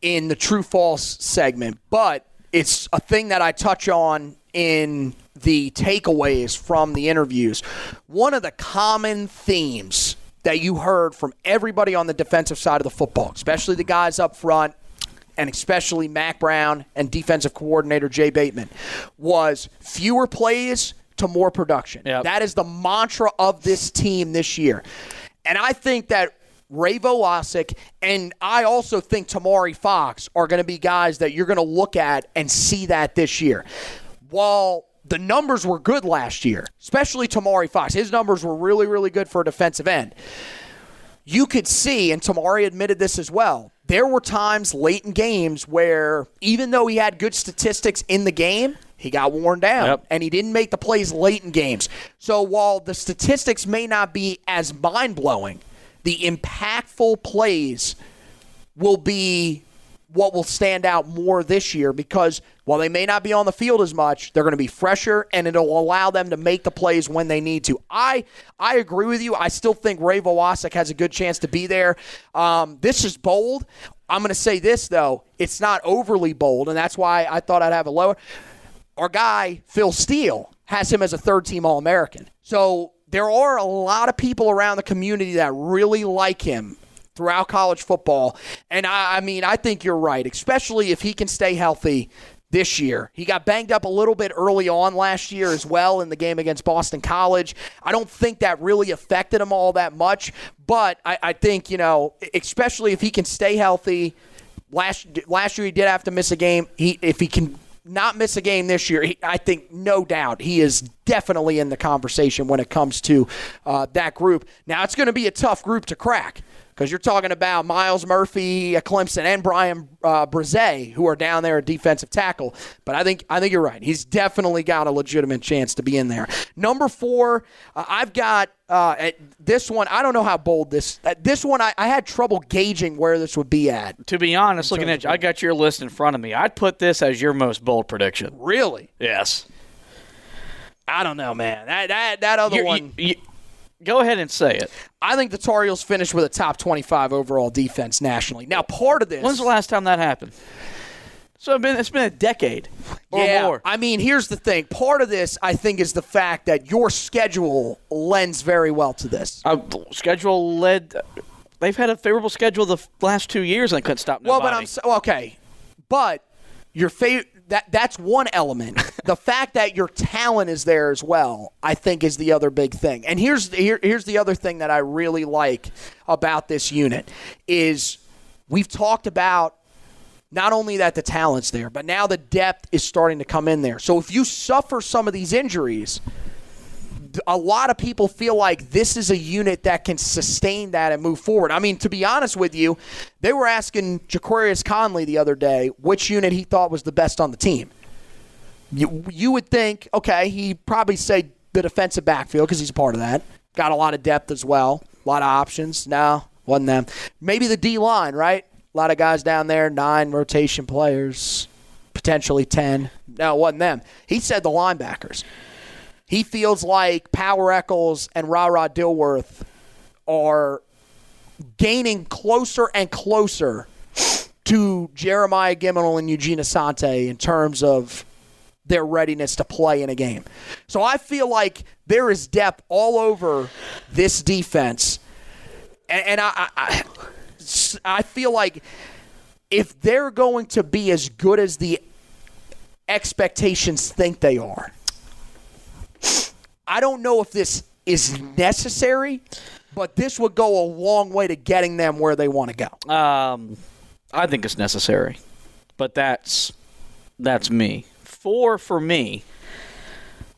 S4: in the true false segment, but it's a thing that I touch on in the takeaways from the interviews. One of the common themes that you heard from everybody on the defensive side of the football, especially the guys up front, and especially Mack Brown and defensive coordinator Jay Bateman, was fewer plays to more production.
S5: Yep.
S4: That is the mantra of this team this year. And I think that Ray Vohasek and I also think Tomari Fox are going to be guys that you're going to look at and see that this year. While the numbers were good last year, especially Tomari Fox, his numbers were really, really good for a defensive end you could see, and Tomari admitted this as well, there were times late in games where even though he had good statistics in the game, he got worn down
S5: Yep.
S4: and he didn't make the plays late in games. So while the statistics may not be as mind blowing, the impactful plays will be what will stand out more this year because while they may not be on the field as much, they're going to be fresher and it'll allow them to make the plays when they need to. I I agree with you. I still think Ray Vohasek has a good chance to be there. Um, this is bold. I'm going to say this though, it's not overly bold, and that's why I thought I'd have a lower. Our guy Phil Steele has him as a third team All American. So there are a lot of people around the community that really like him throughout college football. And I, I mean, I think you're right, especially if he can stay healthy this year. He got banged up a little bit early on last year as well in the game against Boston College. I don't think that really affected him all that much, but I, I think, you know, especially if he can stay healthy. Last last year he did have to miss a game. He if he can not miss a game this year, he, I think no doubt he is definitely in the conversation when it comes to uh, that group. Now it's going to be a tough group to crack because you're talking about Myles Murphy Clemson and Brian uh, Brzee, who are down there at defensive tackle. But I think I think you're right. He's definitely got a legitimate chance to be in there. Number four, uh, I've got uh, this one. I don't know how bold this. Uh, this one, I, I, had trouble gauging where this would be at.
S5: To be honest, looking at, I got your list in front of me. I'd put this as your most bold prediction.
S4: Really?
S5: Yes.
S4: I don't know, man. That that that other
S5: you
S4: one.
S5: You, you, Go ahead and say it.
S4: I think the Tar Heels finished with a top 25 overall defense nationally. Now, part of this.
S5: When's the last time that happened? So it's been, it's been a decade
S4: yeah,
S5: more.
S4: I mean, here's the thing. Part of this, I think, is the fact that your schedule lends very well to this.
S5: Uh, schedule led. They've had a favorable schedule the last two years and couldn't stop nobody.
S4: Well, but I'm okay, but your favorite that that's one element. The fact that your talent is there as well, I think, is the other big thing. And here's here, here's the other thing that I really like about this unit is we've talked about not only that the talent's there, but now the depth is starting to come in there. So if you suffer some of these injuries, a lot of people feel like this is a unit that can sustain that and move forward. I mean, to be honest with you, they were asking Ja'Qurious Conley the other day which unit he thought was the best on the team. You, you would think, okay, he probably say the defensive backfield because he's part of that. Got a lot of depth as well, a lot of options. No, wasn't them. Maybe the D line, right? A lot of guys down there, nine rotation players, potentially 10. No, it wasn't them. He said the linebackers. He feels like Power Echols and Ra Ra Dillworth are gaining closer and closer to Jeremiah Gemmel and Eugene Asante in terms of their readiness to play in a game. So I feel like there is depth all over this defense. And, and I, I, I feel like if they're going to be as good as the expectations think they are, I don't know if this is necessary, but this would go a long way to getting them where they want to go.
S5: Um, I think it's necessary, but that's that's me. Four for me.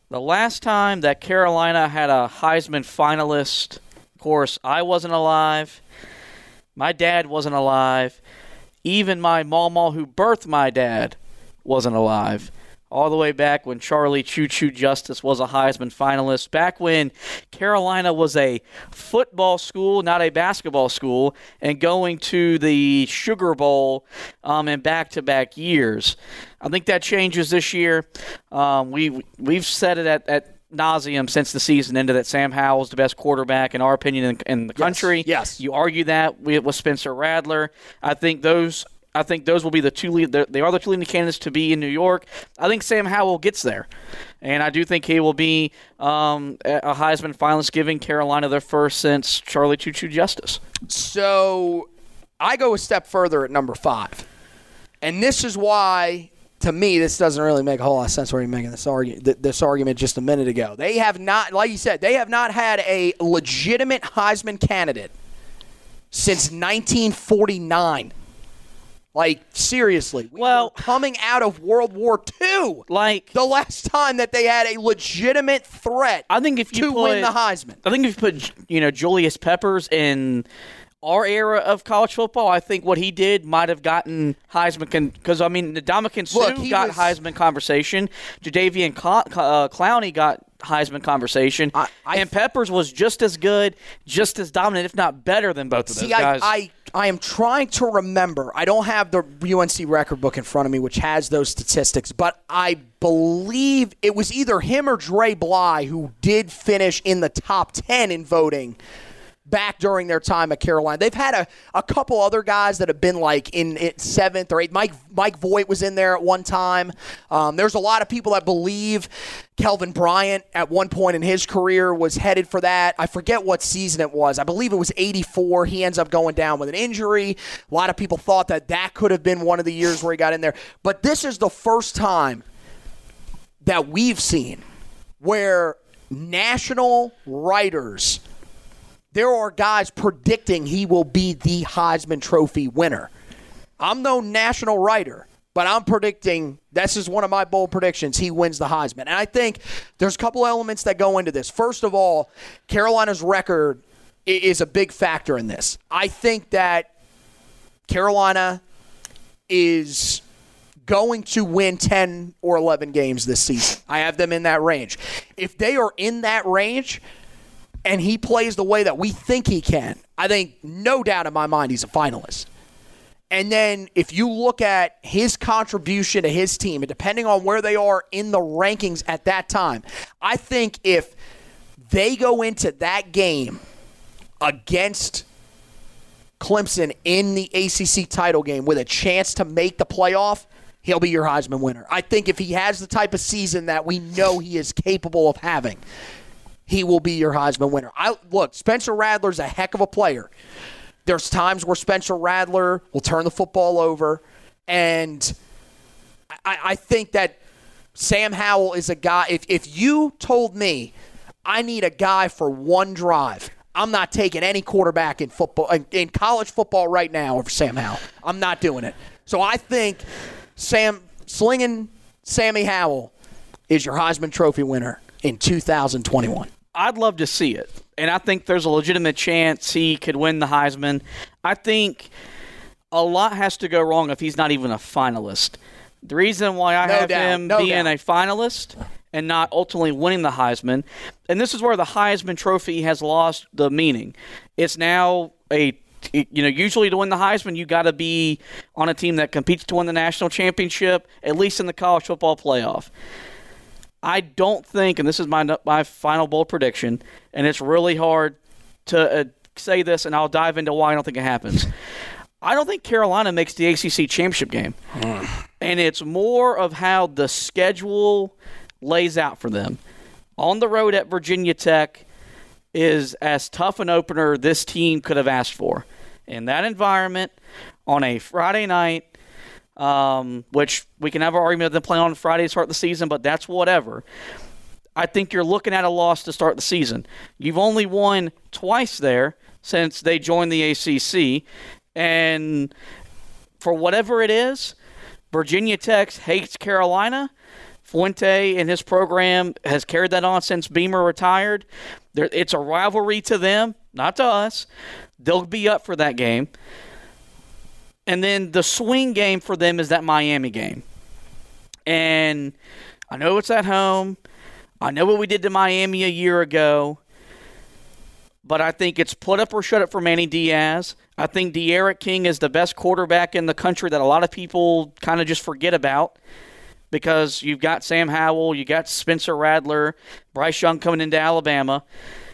S5: The last time that Carolina had a Heisman finalist, of course, I wasn't alive. My dad wasn't alive. Even my mama who birthed my dad wasn't alive all the way back when Charlie Choo Choo Justice was a Heisman finalist, back when Carolina was a football school, not a basketball school, and going to the Sugar Bowl um, in back to back years. I think that changes this year. Um, we, we've said it at, at nauseum since the season ended that Sam Howell's the best quarterback in our opinion in, in the country.
S4: Yes, yes.
S5: You argue that with Spencer Rattler. I think those I think those will be the two lead. They are the two leading candidates to be in New York. I think Sam Howell gets there, and I do think he will be um, a Heisman finalist, giving Carolina their first since Charlie Choo Choo Justice.
S4: So I go a step further at number five, and this is why. To me, this doesn't really make a whole lot of sense. Where you're making this argument, this argument just a minute ago. They have not, like you said, they have not had a legitimate Heisman candidate since 1949. Like seriously, we
S5: well,
S4: coming out of World War II,
S5: like
S4: the last time that they had a legitimate threat.
S5: I think if you
S4: to
S5: put,
S4: win the Heisman,
S5: I think if you put you know Julius Peppers in our era of college football, I think what he did might have gotten Heisman because I mean Ndamukong Suh got was, Heisman conversation, Jadeveon uh, Clowney got Heisman conversation, I, I, and Peppers was just as good, just as dominant, if not better than both of those
S4: see,
S5: guys.
S4: I, I am trying to remember. I don't have the UNC record book in front of me, which has those statistics, but I believe it was either him or Dre Bly who did finish in the top 10 in voting back during their time at Carolina. They've had a, a couple other guys that have been like in, in seventh or eighth. Mike Mike Voight was in there at one time. Um, there's a lot of people that believe Kelvin Bryant at one point in his career was headed for that. I forget what season it was. I believe it was 84. He ends up going down with an injury. A lot of people thought that that could have been one of the years where he got in there. But this is the first time that we've seen where national writers – there are guys predicting he will be the Heisman Trophy winner. I'm no national writer, but I'm predicting this is one of my bold predictions. He wins the Heisman. And I think there's a couple elements that go into this. First of all, Carolina's record is a big factor in this. I think that Carolina is going to win 10 or 11 games this season. I have them in that range. If they are in that range and he plays the way that we think he can, I think no doubt in my mind he's a finalist. And then if you look at his contribution to his team, and depending on where they are in the rankings at that time, I think if they go into that game against Clemson in the ACC title game with a chance to make the playoff, he'll be your Heisman winner. I think if he has the type of season that we know he is capable of having, he will be your Heisman winner. I look, Spencer Rattler's a heck of a player. There's times where Spencer Rattler will turn the football over, and I, I think that Sam Howell is a guy. If if you told me I need a guy for one drive, I'm not taking any quarterback in football in college football right now over Sam Howell. I'm not doing it. So I think Sam slinging Sammy Howell is your Heisman Trophy winner in 2021.
S5: I'd love to see it. And I think there's a legitimate chance he could win the Heisman. I think a lot has to go wrong if he's not even a finalist. The reason why I
S4: No
S5: have
S4: doubt,
S5: him
S4: no
S5: being
S4: doubt.
S5: a finalist and not ultimately winning the Heisman, and this is where the Heisman Trophy has lost the meaning. It's now a you know, usually to win the Heisman, you got to be on a team that competes to win the national championship, at least in the college football playoff. I don't think, and this is my my final bold prediction, and it's really hard to uh, say this, and I'll dive into why I don't think it happens. I don't think Carolina makes the ACC championship game, and it's more of how the schedule lays out for them. On the road at Virginia Tech is as tough an opener this team could have asked for. In that environment, on a Friday night, um, which we can have an argument of them playing on Friday to start the season, but that's whatever. I think you're looking at a loss to start the season. You've only won twice there since they joined the ACC, and for whatever it is, Virginia Tech hates Carolina. Fuente and his program has carried that on since Beamer retired. It's a rivalry to them, not to us. They'll be up for that game. And then the swing game for them is that Miami game. And I know it's at home. I know what we did to Miami a year ago. But I think it's put up or shut up for Manny Diaz. I think D'Eriq King is the best quarterback in the country that a lot of people kind of just forget about because you've got Sam Howell, you got Spencer Rattler, Bryce Young coming into Alabama.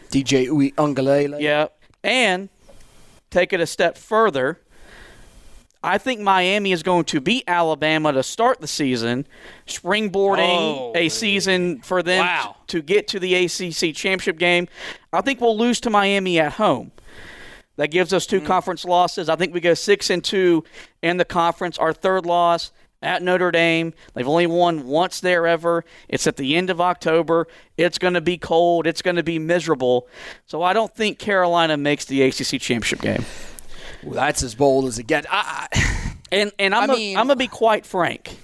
S4: DJ Uiagalelei.
S5: Yeah. And take it a step further. I think Miami is going to beat Alabama to start the season, springboarding
S4: Oh.
S5: a season for them
S4: Wow.
S5: to get to the ACC championship game. I think we'll lose to Miami at home. That gives us two
S4: Mm.
S5: conference losses. I think we go six and two in the conference. Our third loss at Notre Dame. They've only won once there ever. It's at the end of October. It's going to be cold. It's going to be miserable. So I don't think Carolina makes the ACC championship game.
S4: Well, that's as bold as it gets. I, I,
S5: And and I'm
S4: I mean-
S5: I'm gonna be quite frank,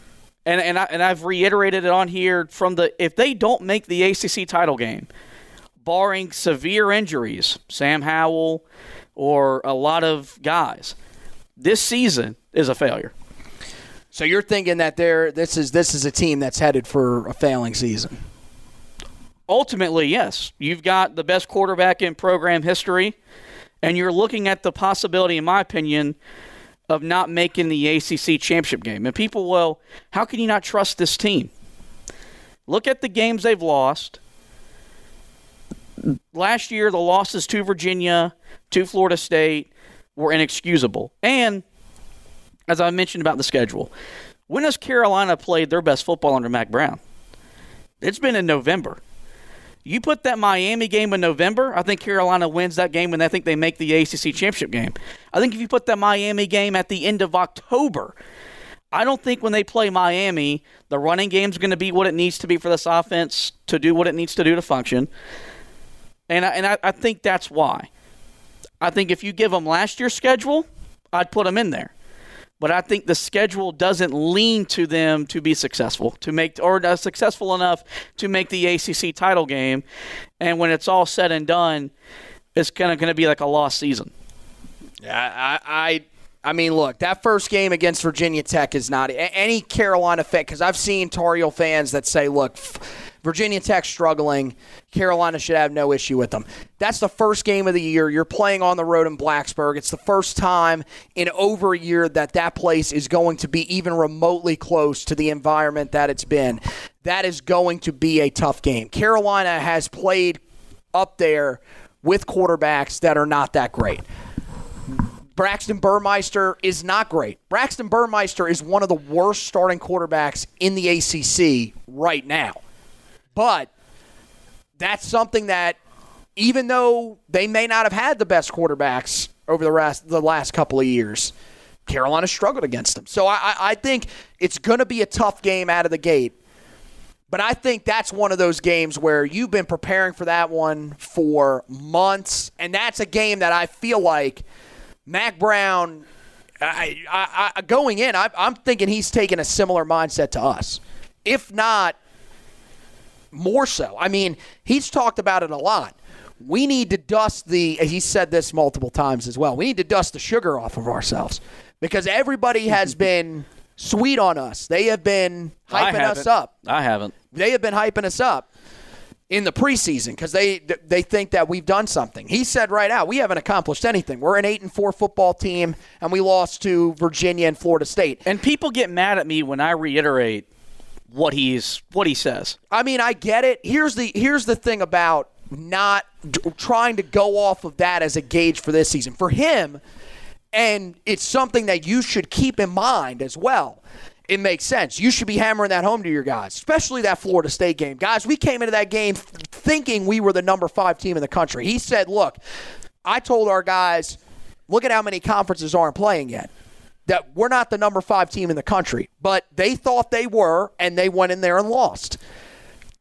S5: and and I and I've reiterated it on here from the if they don't make the ACC title game, barring severe injuries, Sam Howell, or a lot of guys, this season is a failure.
S4: so you're thinking that they're this is this is a team that's headed for a failing season.
S5: Ultimately, yes, you've got the best quarterback in program history, and you're looking at the possibility, in my opinion, of not making the ACC championship game. And people, well, how can you not trust this team? Look at the games they've lost. Last year, the losses to Virginia, to Florida State were inexcusable. And as I mentioned about the schedule, when has Carolina played their best football under Mack Brown? It's been in November. You put that Miami game in November, I think Carolina wins that game and I think they make the ACC championship game. I think if you put that Miami game at the end of October, I don't think when they play Miami, the running game's going to be what it needs to be for this offense to do what it needs to do to function. And I, and I, I think that's why. I think if you give them last year's schedule, I'd put them in there. But I think the schedule doesn't lean to them to be successful, to make or uh, successful enough to make the ACC title game. And when it's all said and done, it's kind of going to be like a lost season.
S4: I, I, I mean, look, that first game against Virginia Tech is not any Carolina fan because I've seen Tar Heel fans that say, look. F- Virginia Tech struggling. Carolina should have no issue with them. That's the first game of the year. You're playing on the road in Blacksburg. It's the first time in over a year that that place is going to be even remotely close to the environment that it's been. That is going to be a tough game. Carolina has played up there with quarterbacks that are not that great. Braxton Burmeister is not great. Braxton Burmeister is one of the worst starting quarterbacks in the ACC right now. But that's something that, even though they may not have had the best quarterbacks over the rest the last couple of years, Carolina struggled against them. So I, I think it's going to be a tough game out of the gate. But I think that's one of those games where you've been preparing for that one for months, and that's a game that I feel like Mack Brown. I, I, I, going in, I, I'm thinking he's taking a similar mindset to us. If not, more so. I mean, he's talked about it a lot. We need to dust the, he said this multiple times as well, we need to dust the sugar off of ourselves because everybody has been sweet on us. They have been hyping us up.
S5: I haven't.
S4: They have been hyping us up in the preseason because they they think that we've done something. He said right out, we haven't accomplished anything. We're an eight and four football team, and we lost to Virginia and Florida State.
S5: And people get mad at me when I reiterate what he's what he says.
S4: I mean, I get it. Here's the here's the thing about not d- trying to go off of that as a gauge for this season. For him, and it's something that you should keep in mind as well. It makes sense. You should be hammering that home to your guys, especially that Florida State game. Guys, we came into that game thinking we were the number 5 team in the country. He said, "Look, I told our guys, look at how many conferences aren't playing yet." That we're not the number five team in the country, but they thought they were, and they went in there and lost.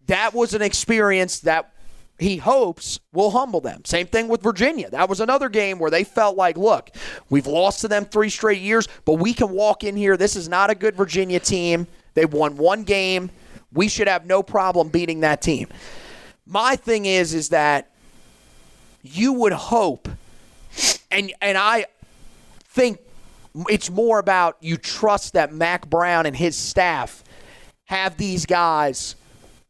S4: That was an experience that he hopes will humble them. Same thing with Virginia. That was another game where they felt like, look, we've lost to them three straight years, but we can walk in here. This is not a good Virginia team. They won one game. We should have no problem beating that team. My thing is, is that you would hope, and and I think it's more about you trust that Mack Brown and his staff have these guys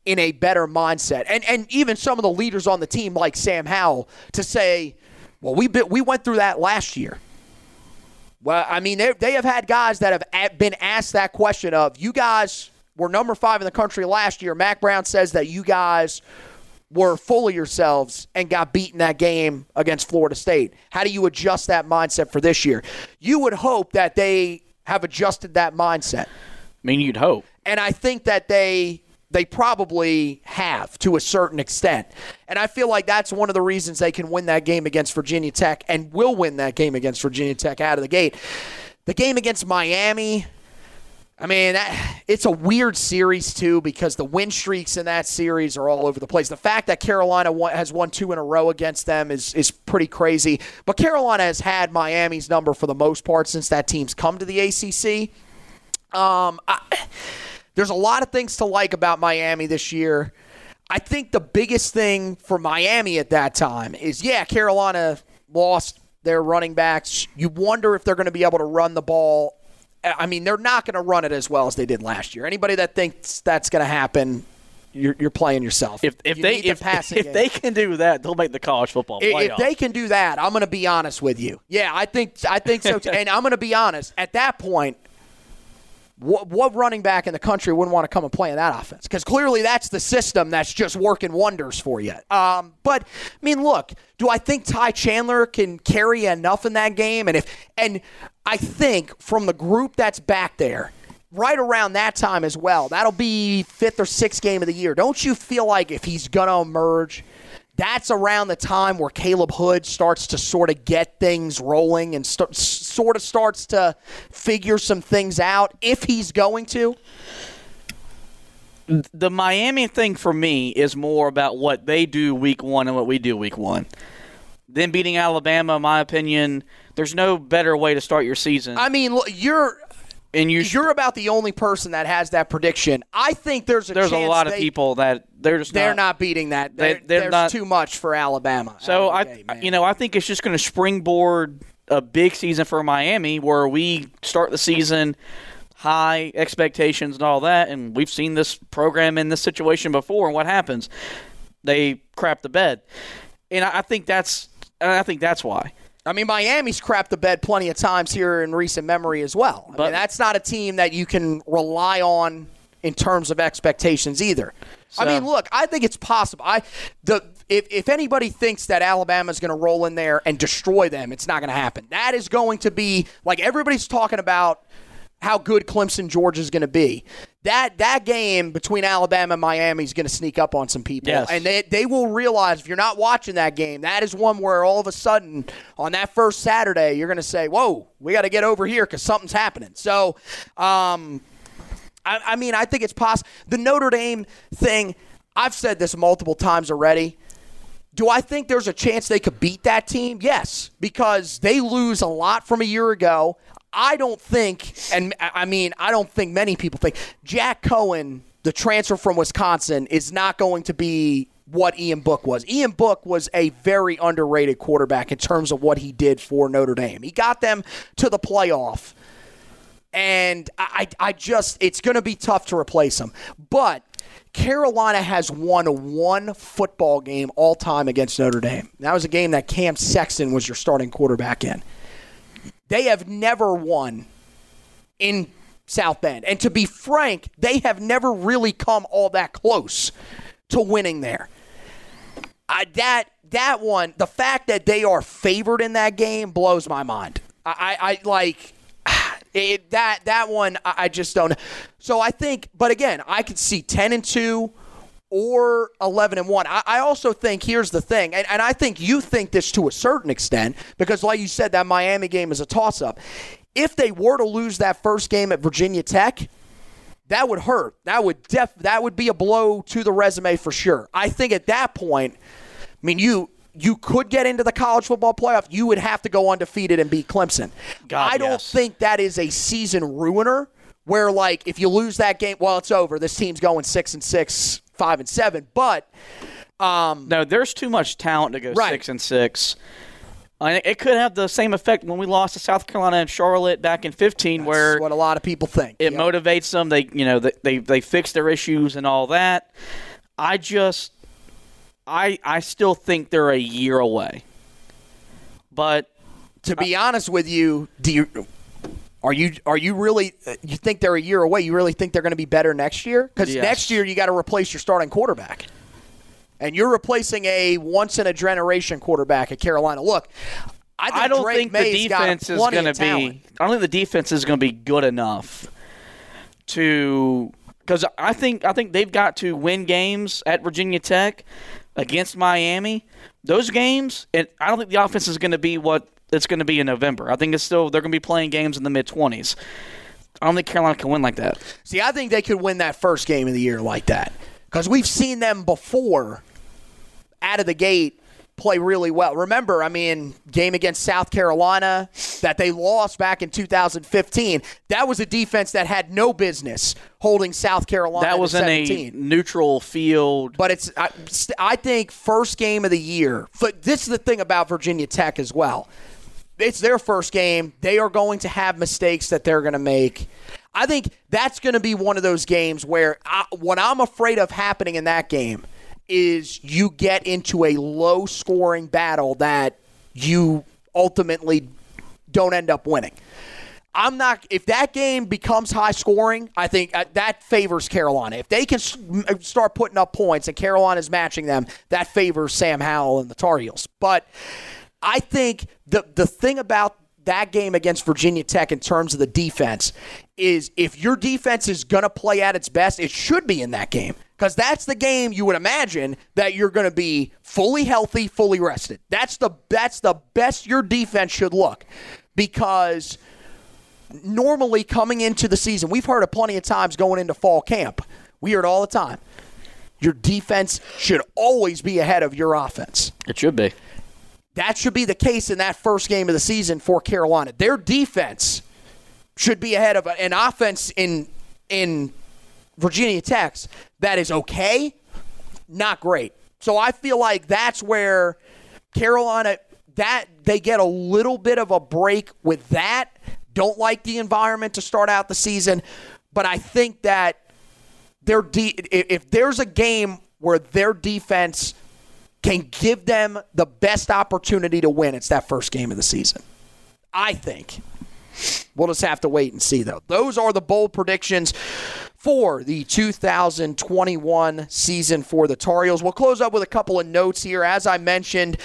S4: in a better mindset. And and even some of the leaders on the team like Sam Howell to say, well, we been, we went through that last year. Well, I mean, they, they have had guys that have been asked that question of, you guys were number five in the country last year. Mack Brown says that you guys were full of yourselves and got beaten that game against Florida State? How do you adjust that mindset for this year? You would hope that they have adjusted that mindset. I
S5: mean, you'd hope.
S4: And I think that they they probably have to a certain extent. And I feel like that's one of the reasons they can win that game against Virginia Tech and will win that game against Virginia Tech out of the gate. The game against Miami, I mean, it's a weird series too because the win streaks in that series are all over the place. The fact that Carolina has won two in a row against them is is pretty crazy. But Carolina has had Miami's number for the most part since that team's come to the ACC. Um, I, there's a lot of things to like about Miami this year. I think the biggest thing for Miami at that time is yeah, Carolina lost their running backs. You wonder if they're going to be able to run the ball I mean, they're not going to run it as well as they did last year. Anybody that thinks that's going to happen, you're, you're, playing yourself.
S5: If, if
S4: you
S5: they if, if they can do that, they'll make the college football playoff.
S4: If they can do that, I'm going to be honest with you. Yeah, I think I think so. Too. and I'm going to be honest. At that point, what, what running back in the country wouldn't want to come and play in that offense? Because clearly that's the system that's just working wonders for you. Um, but I mean, look, do I think Ty Chandler can carry enough in that game? And if and I think from the group that's back there, right around that time as well, that'll be fifth or sixth game of the year. Don't you feel like if he's gonna emerge? That's around the time where Caleb Hood starts to sort of get things rolling and st- sort of starts to figure some things out if he's going to.
S5: The Miami thing for me is more about what they do week one and what we do week one. Then beating Alabama, in my opinion, there's no better way to start your season.
S4: I mean, you're
S5: and you
S4: You're about the only person that has that prediction. I think there's a
S5: there's a lot of
S4: they-
S5: people that they're just
S4: They're not beating that.
S5: They-
S4: They're,
S5: they're
S4: there's
S5: not-
S4: too much for Alabama.
S5: So I,
S4: of the gate, man.
S5: you know, I think it's just going to springboard a big season for Miami, where we start the season high expectations and all that, and we've seen this program in this situation before. And what happens? They crap the bed, and I, I think that's, I think that's why.
S4: I mean, Miami's crapped the bed plenty of times here in recent memory as well. I mean,
S5: But-
S4: that's not a team that you can rely on in terms of expectations either. I mean, look, I think it's possible. I the if, if anybody thinks that Alabama's going to roll in there and destroy them, it's not going to happen. That is going to be like everybody's talking about how good Clemson Georgia is going to be. That that game between Alabama and Miami is going to sneak up on some people,
S5: Yes.
S4: and they they will realize if you're not watching that game, that is one where all of a sudden on that first Saturday you're going to say, "Whoa, we got to get over here because something's happening." So, um, I, I mean, I think it's possible. The Notre Dame thing, I've said this multiple times already. Do I think there's a chance they could beat that team? Yes, because they lose a lot from a year ago. I don't think, and I mean, I don't think many people think Jack Coan, the transfer from Wisconsin, is not going to be what Ian Book was. Ian Book was a very underrated quarterback in terms of what he did for Notre Dame. He got them to the playoff and I, I just it's going to be tough to replace him. But Carolina has won one football game all time against Notre Dame. That was a game that Cam Sexton was your starting quarterback in. They have never won in South Bend, and to be frank, they have never really come all that close to winning there. I, that that one, the fact that they are favored in that game blows my mind. I, I, like it, that that one. I, I just don't. So I think, but again, I could see ten and two or 11 and 1. I, I also think here's the thing, and, and I think you think this to a certain extent because, like you said, that Miami game is a toss up. If they were to lose that first game at Virginia Tech, that would hurt. That would def that would be a blow to the resume for sure. I think at that point, I mean you you could get into the college football playoff. You would have to go undefeated and beat Clemson.
S5: God,
S4: I don't
S5: yes.
S4: think that is a season ruiner where like if you lose that game, well it's over. This team's going 6 and 6, 5 and 7, but um,
S5: No, there's too much talent to go
S4: Right.
S5: six and six. And it could have the same effect when we lost to South Carolina and Charlotte back in 15, where
S4: what a lot of people think.
S5: it
S4: Yep.
S5: motivates them. They, you know, they, they they fix their issues and all that. I just, I I still think they're a year away. But
S4: to be honest with you, do you are you are you really uh, you think they're a year away? You really think they're going to be better next year? Because
S5: Yes.
S4: next year you got to replace your starting quarterback, and you're replacing a once in a generation quarterback at Carolina. Look, I, think
S5: I don't
S4: Drake
S5: think the defense is going to be. I don't think the defense is going to be good enough to because I think I think they've got to win games at Virginia Tech against Miami. Those games, and I don't think the offense is going to be what it's going to be in November. I think it's still they're going to be playing games in the mid twenties. I don't think Carolina can win like that.
S4: See, I think they could win that first game of the year like that because we've seen them before out of the gate play really well. Remember, I mean, game against South Carolina that they lost back in 2015. That was a defense that had no business holding South Carolina.
S5: That was in a neutral field.
S4: But it's I, I think first game of the year. But this is the thing about Virginia Tech as well. It's their first game. They are going to have mistakes that they're going to make. I think that's going to be one of those games where I, what I'm afraid of happening in that game is you get into a low scoring battle that you ultimately don't end up winning. I'm not. If that game becomes high scoring, I think uh, that favors Carolina. If they can start putting up points and Carolina is matching them, that favors Sam Howell and the Tar Heels. But I think the the thing about that game against Virginia Tech in terms of the defense is if your defense is going to play at its best, it should be in that game because that's the game you would imagine that you're going to be fully healthy, fully rested. That's the that's the best your defense should look because normally coming into the season, we've heard it plenty of times going into fall camp. We hear it all the time. Your defense should always be ahead of your offense.
S5: It should be.
S4: That should be the case in that first game of the season for Carolina. Their defense should be ahead of an offense in in Virginia Tech's that is okay, not great. So I feel like that's where Carolina that they get a little bit of a break with that. Don't like the environment to start out the season, but I think that their de- if there's a game where their defense can give them the best opportunity to win, it's that first game of the season. I think. We'll just have to wait and see, though. Those are the bold predictions for the 2021 season for the Tar Heels. We'll close up with a couple of notes here. As I mentioned,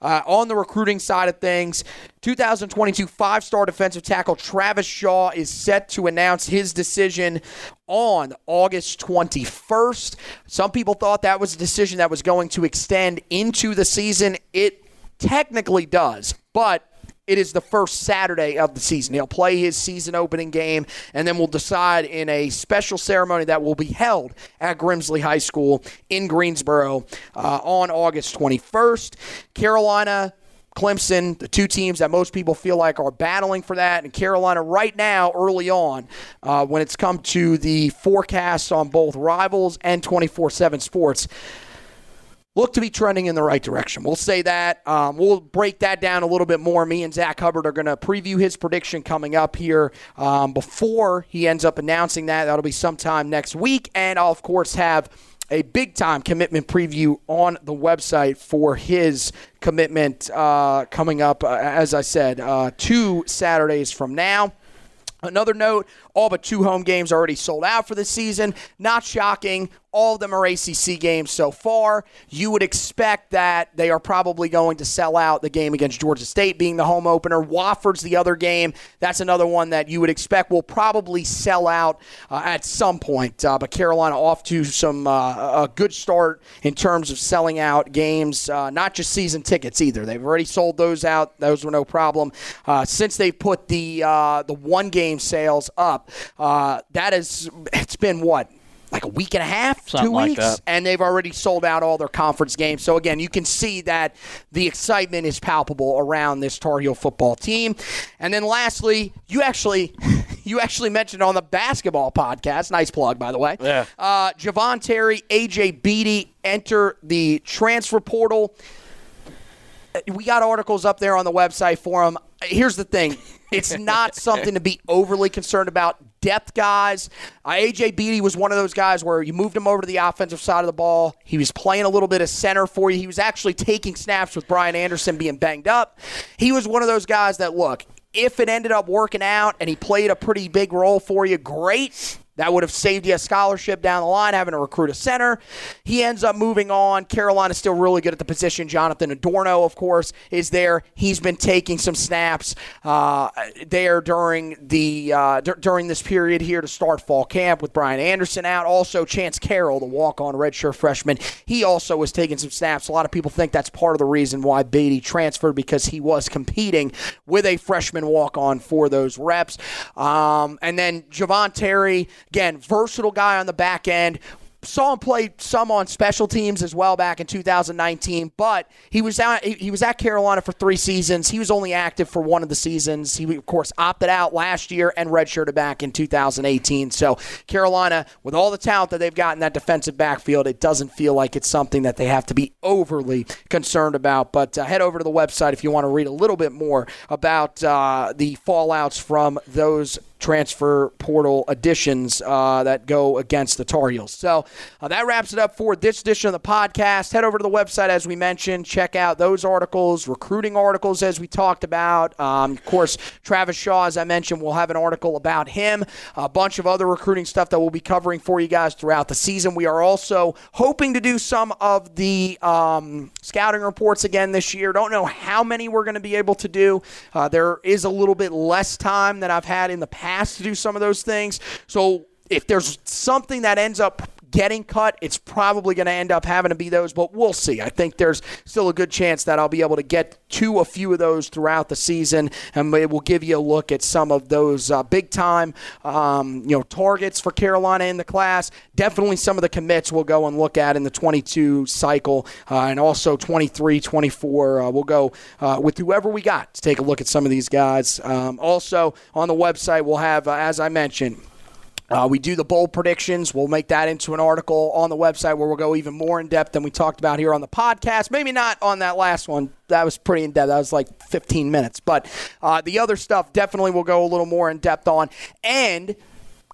S4: uh, on the recruiting side of things, 2022 five star defensive tackle Travis Shaw is set to announce his decision on August 21st. Some people thought that was a decision that was going to extend into the season. It technically does, but it is the first Saturday of the season. He'll play his season opening game, and then we'll decide in a special ceremony that will be held at Grimsley High School in Greensboro uh, on August 21st. Carolina Clemson, the two teams that most people feel like are battling for that. And Carolina, right now, early on, uh, when it's come to the forecasts on both rivals and 24 7 sports, look to be trending in the right direction. We'll say that. Um, we'll break that down a little bit more. Me and Zach Hubbard are going to preview his prediction coming up here um, before he ends up announcing that. That'll be sometime next week. And I'll, of course, have a big time commitment preview on the website for his commitment uh, coming up, uh, as I said, uh, two Saturdays from now. Another note all but two home games already sold out for the season. Not shocking. All of them are ACC games so far. You would expect that they are probably going to sell out the game against Georgia State being the home opener. Wofford's the other game. That's another one that you would expect will probably sell out uh, at some point. Uh, but Carolina off to some uh, a good start in terms of selling out games, uh, not just season tickets either. They've already sold those out. Those were no problem. Uh, since they put the uh, the one game sales up, that is it's been what like a week and a half,
S5: Something
S4: two
S5: like
S4: weeks,
S5: that.
S4: and they've already sold out all their conference games. So again, you can see that the excitement is palpable around this Tar Heel football team. And then lastly, you actually you actually mentioned on the basketball podcast, nice plug by the way.
S5: Yeah.
S4: Uh, Javon Terry, AJ Beatty enter the transfer portal. We got articles up there on the website for them. Here's the thing. It's not something to be overly concerned about. Depth guys. Uh, AJ Beatty was one of those guys where you moved him over to the offensive side of the ball. He was playing a little bit of center for you. He was actually taking snaps with Brian Anderson being banged up. He was one of those guys that, look, if it ended up working out and he played a pretty big role for you, great. That would have saved you a scholarship down the line, having to recruit a center. He ends up moving on. Carolina's still really good at the position. Jonathan Adorno, of course, is there. He's been taking some snaps uh, there during the uh, d- during this period here to start fall camp with Brian Anderson out. Also, Chance Carroll, the walk-on redshirt freshman, he also was taking some snaps. A lot of people think that's part of the reason why Beatty transferred because he was competing with a freshman walk-on for those reps. Um, and then Javon Terry. Again, versatile guy on the back end. Saw him play some on special teams as well back in 2019, but he was out, he was at Carolina for three seasons. He was only active for one of the seasons. He of course opted out last year and redshirted back in 2018. So Carolina, with all the talent that they've got in that defensive backfield, it doesn't feel like it's something that they have to be overly concerned about. But uh, head over to the website if you want to read a little bit more about uh, the fallouts from those transfer portal additions uh, that go against the Tar Heels. So uh, that wraps it up for this edition of the podcast. Head over to the website, as we mentioned, check out those articles, recruiting articles, as we talked about. Um, of course, Travis Shaw, as I mentioned, we'll have an article about him, a bunch of other recruiting stuff that we'll be covering for you guys throughout the season. We are also hoping to do some of the um, scouting reports again this year. Don't know how many we're going to be able to do. Uh, there is a little bit less time than I've had in the past to do some of those things. So if there's something that ends up getting cut, it's probably going to end up having to be those, but we'll see. I think there's still a good chance that I'll be able to get to a few of those throughout the season, and it will give you a look at some of those uh, big time, um, you know, targets for Carolina in the class. Definitely some of the commits we'll go and look at in the 22 cycle, uh, and also 23, 24. Uh, we'll go uh, with whoever we got to take a look at some of these guys. Um, also on the website, we'll have, uh, as I mentioned. Uh, we do the bowl predictions. We'll make that into an article on the website where we'll go even more in depth than we talked about here on the podcast. Maybe not on that last one. That was pretty in depth. That was like 15 minutes. But uh, the other stuff definitely will go a little more in depth on. And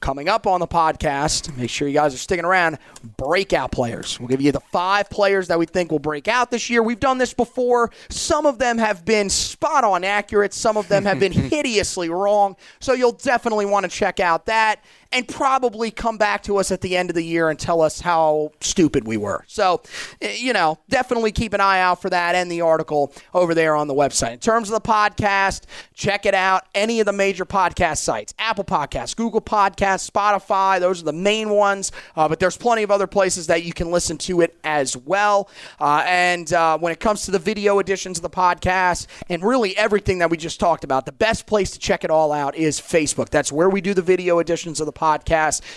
S4: coming up on the podcast, make sure you guys are sticking around. Breakout players. We'll give you the five players that we think will break out this year. We've done this before. Some of them have been spot on accurate, some of them have been hideously wrong. So you'll definitely want to check out that and probably come back to us at the end of the year and tell us how stupid we were. So, eh, you know, definitely keep an eye out for that and the article over there on the website. In terms of the podcast, check it out. Any of the major podcast sites Apple Podcasts, Google Podcasts, Spotify, those are the main ones. Uh, but there's plenty of other places that you can listen to it as well. Uh, and uh, when it comes to the video editions of the podcast and really everything that we just talked about, the best place to check it all out is Facebook. That's where we do the video editions of the podcast.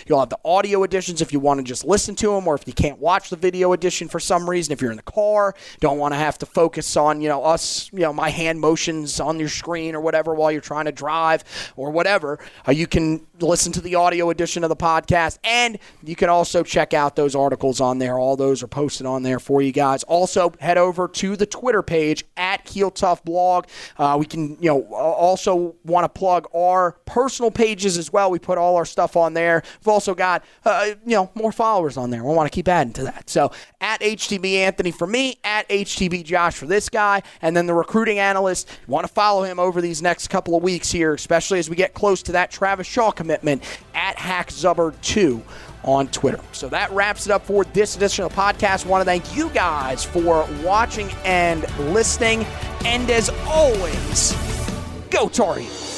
S4: You'll have the audio editions if you want to just listen to them, or if you can't watch the video edition for some reason. If you're in the car, don't want to have to focus on you know us, you know my hand motions on your screen or whatever while you're trying to drive or whatever. Uh, you can listen to the audio edition of the podcast, and you can also check out those articles on there. All those are posted on there for you guys. Also, head over to the Twitter page at Heel Tough Blog. Uh, we can you know also want to plug our personal pages as well. We put all our stuff on there. We've also got uh, you know more followers on there. We want to keep adding to that. So at HTB Anthony for me, at HTB Josh for this guy, and then the recruiting analyst. Want to follow him over these next couple of weeks here, especially as we get close to that Travis Shaw commitment at Hack HackZubber2 on Twitter. So that wraps it up for this edition of the podcast. want to thank you guys for watching and listening. And as always, go Tar Heels.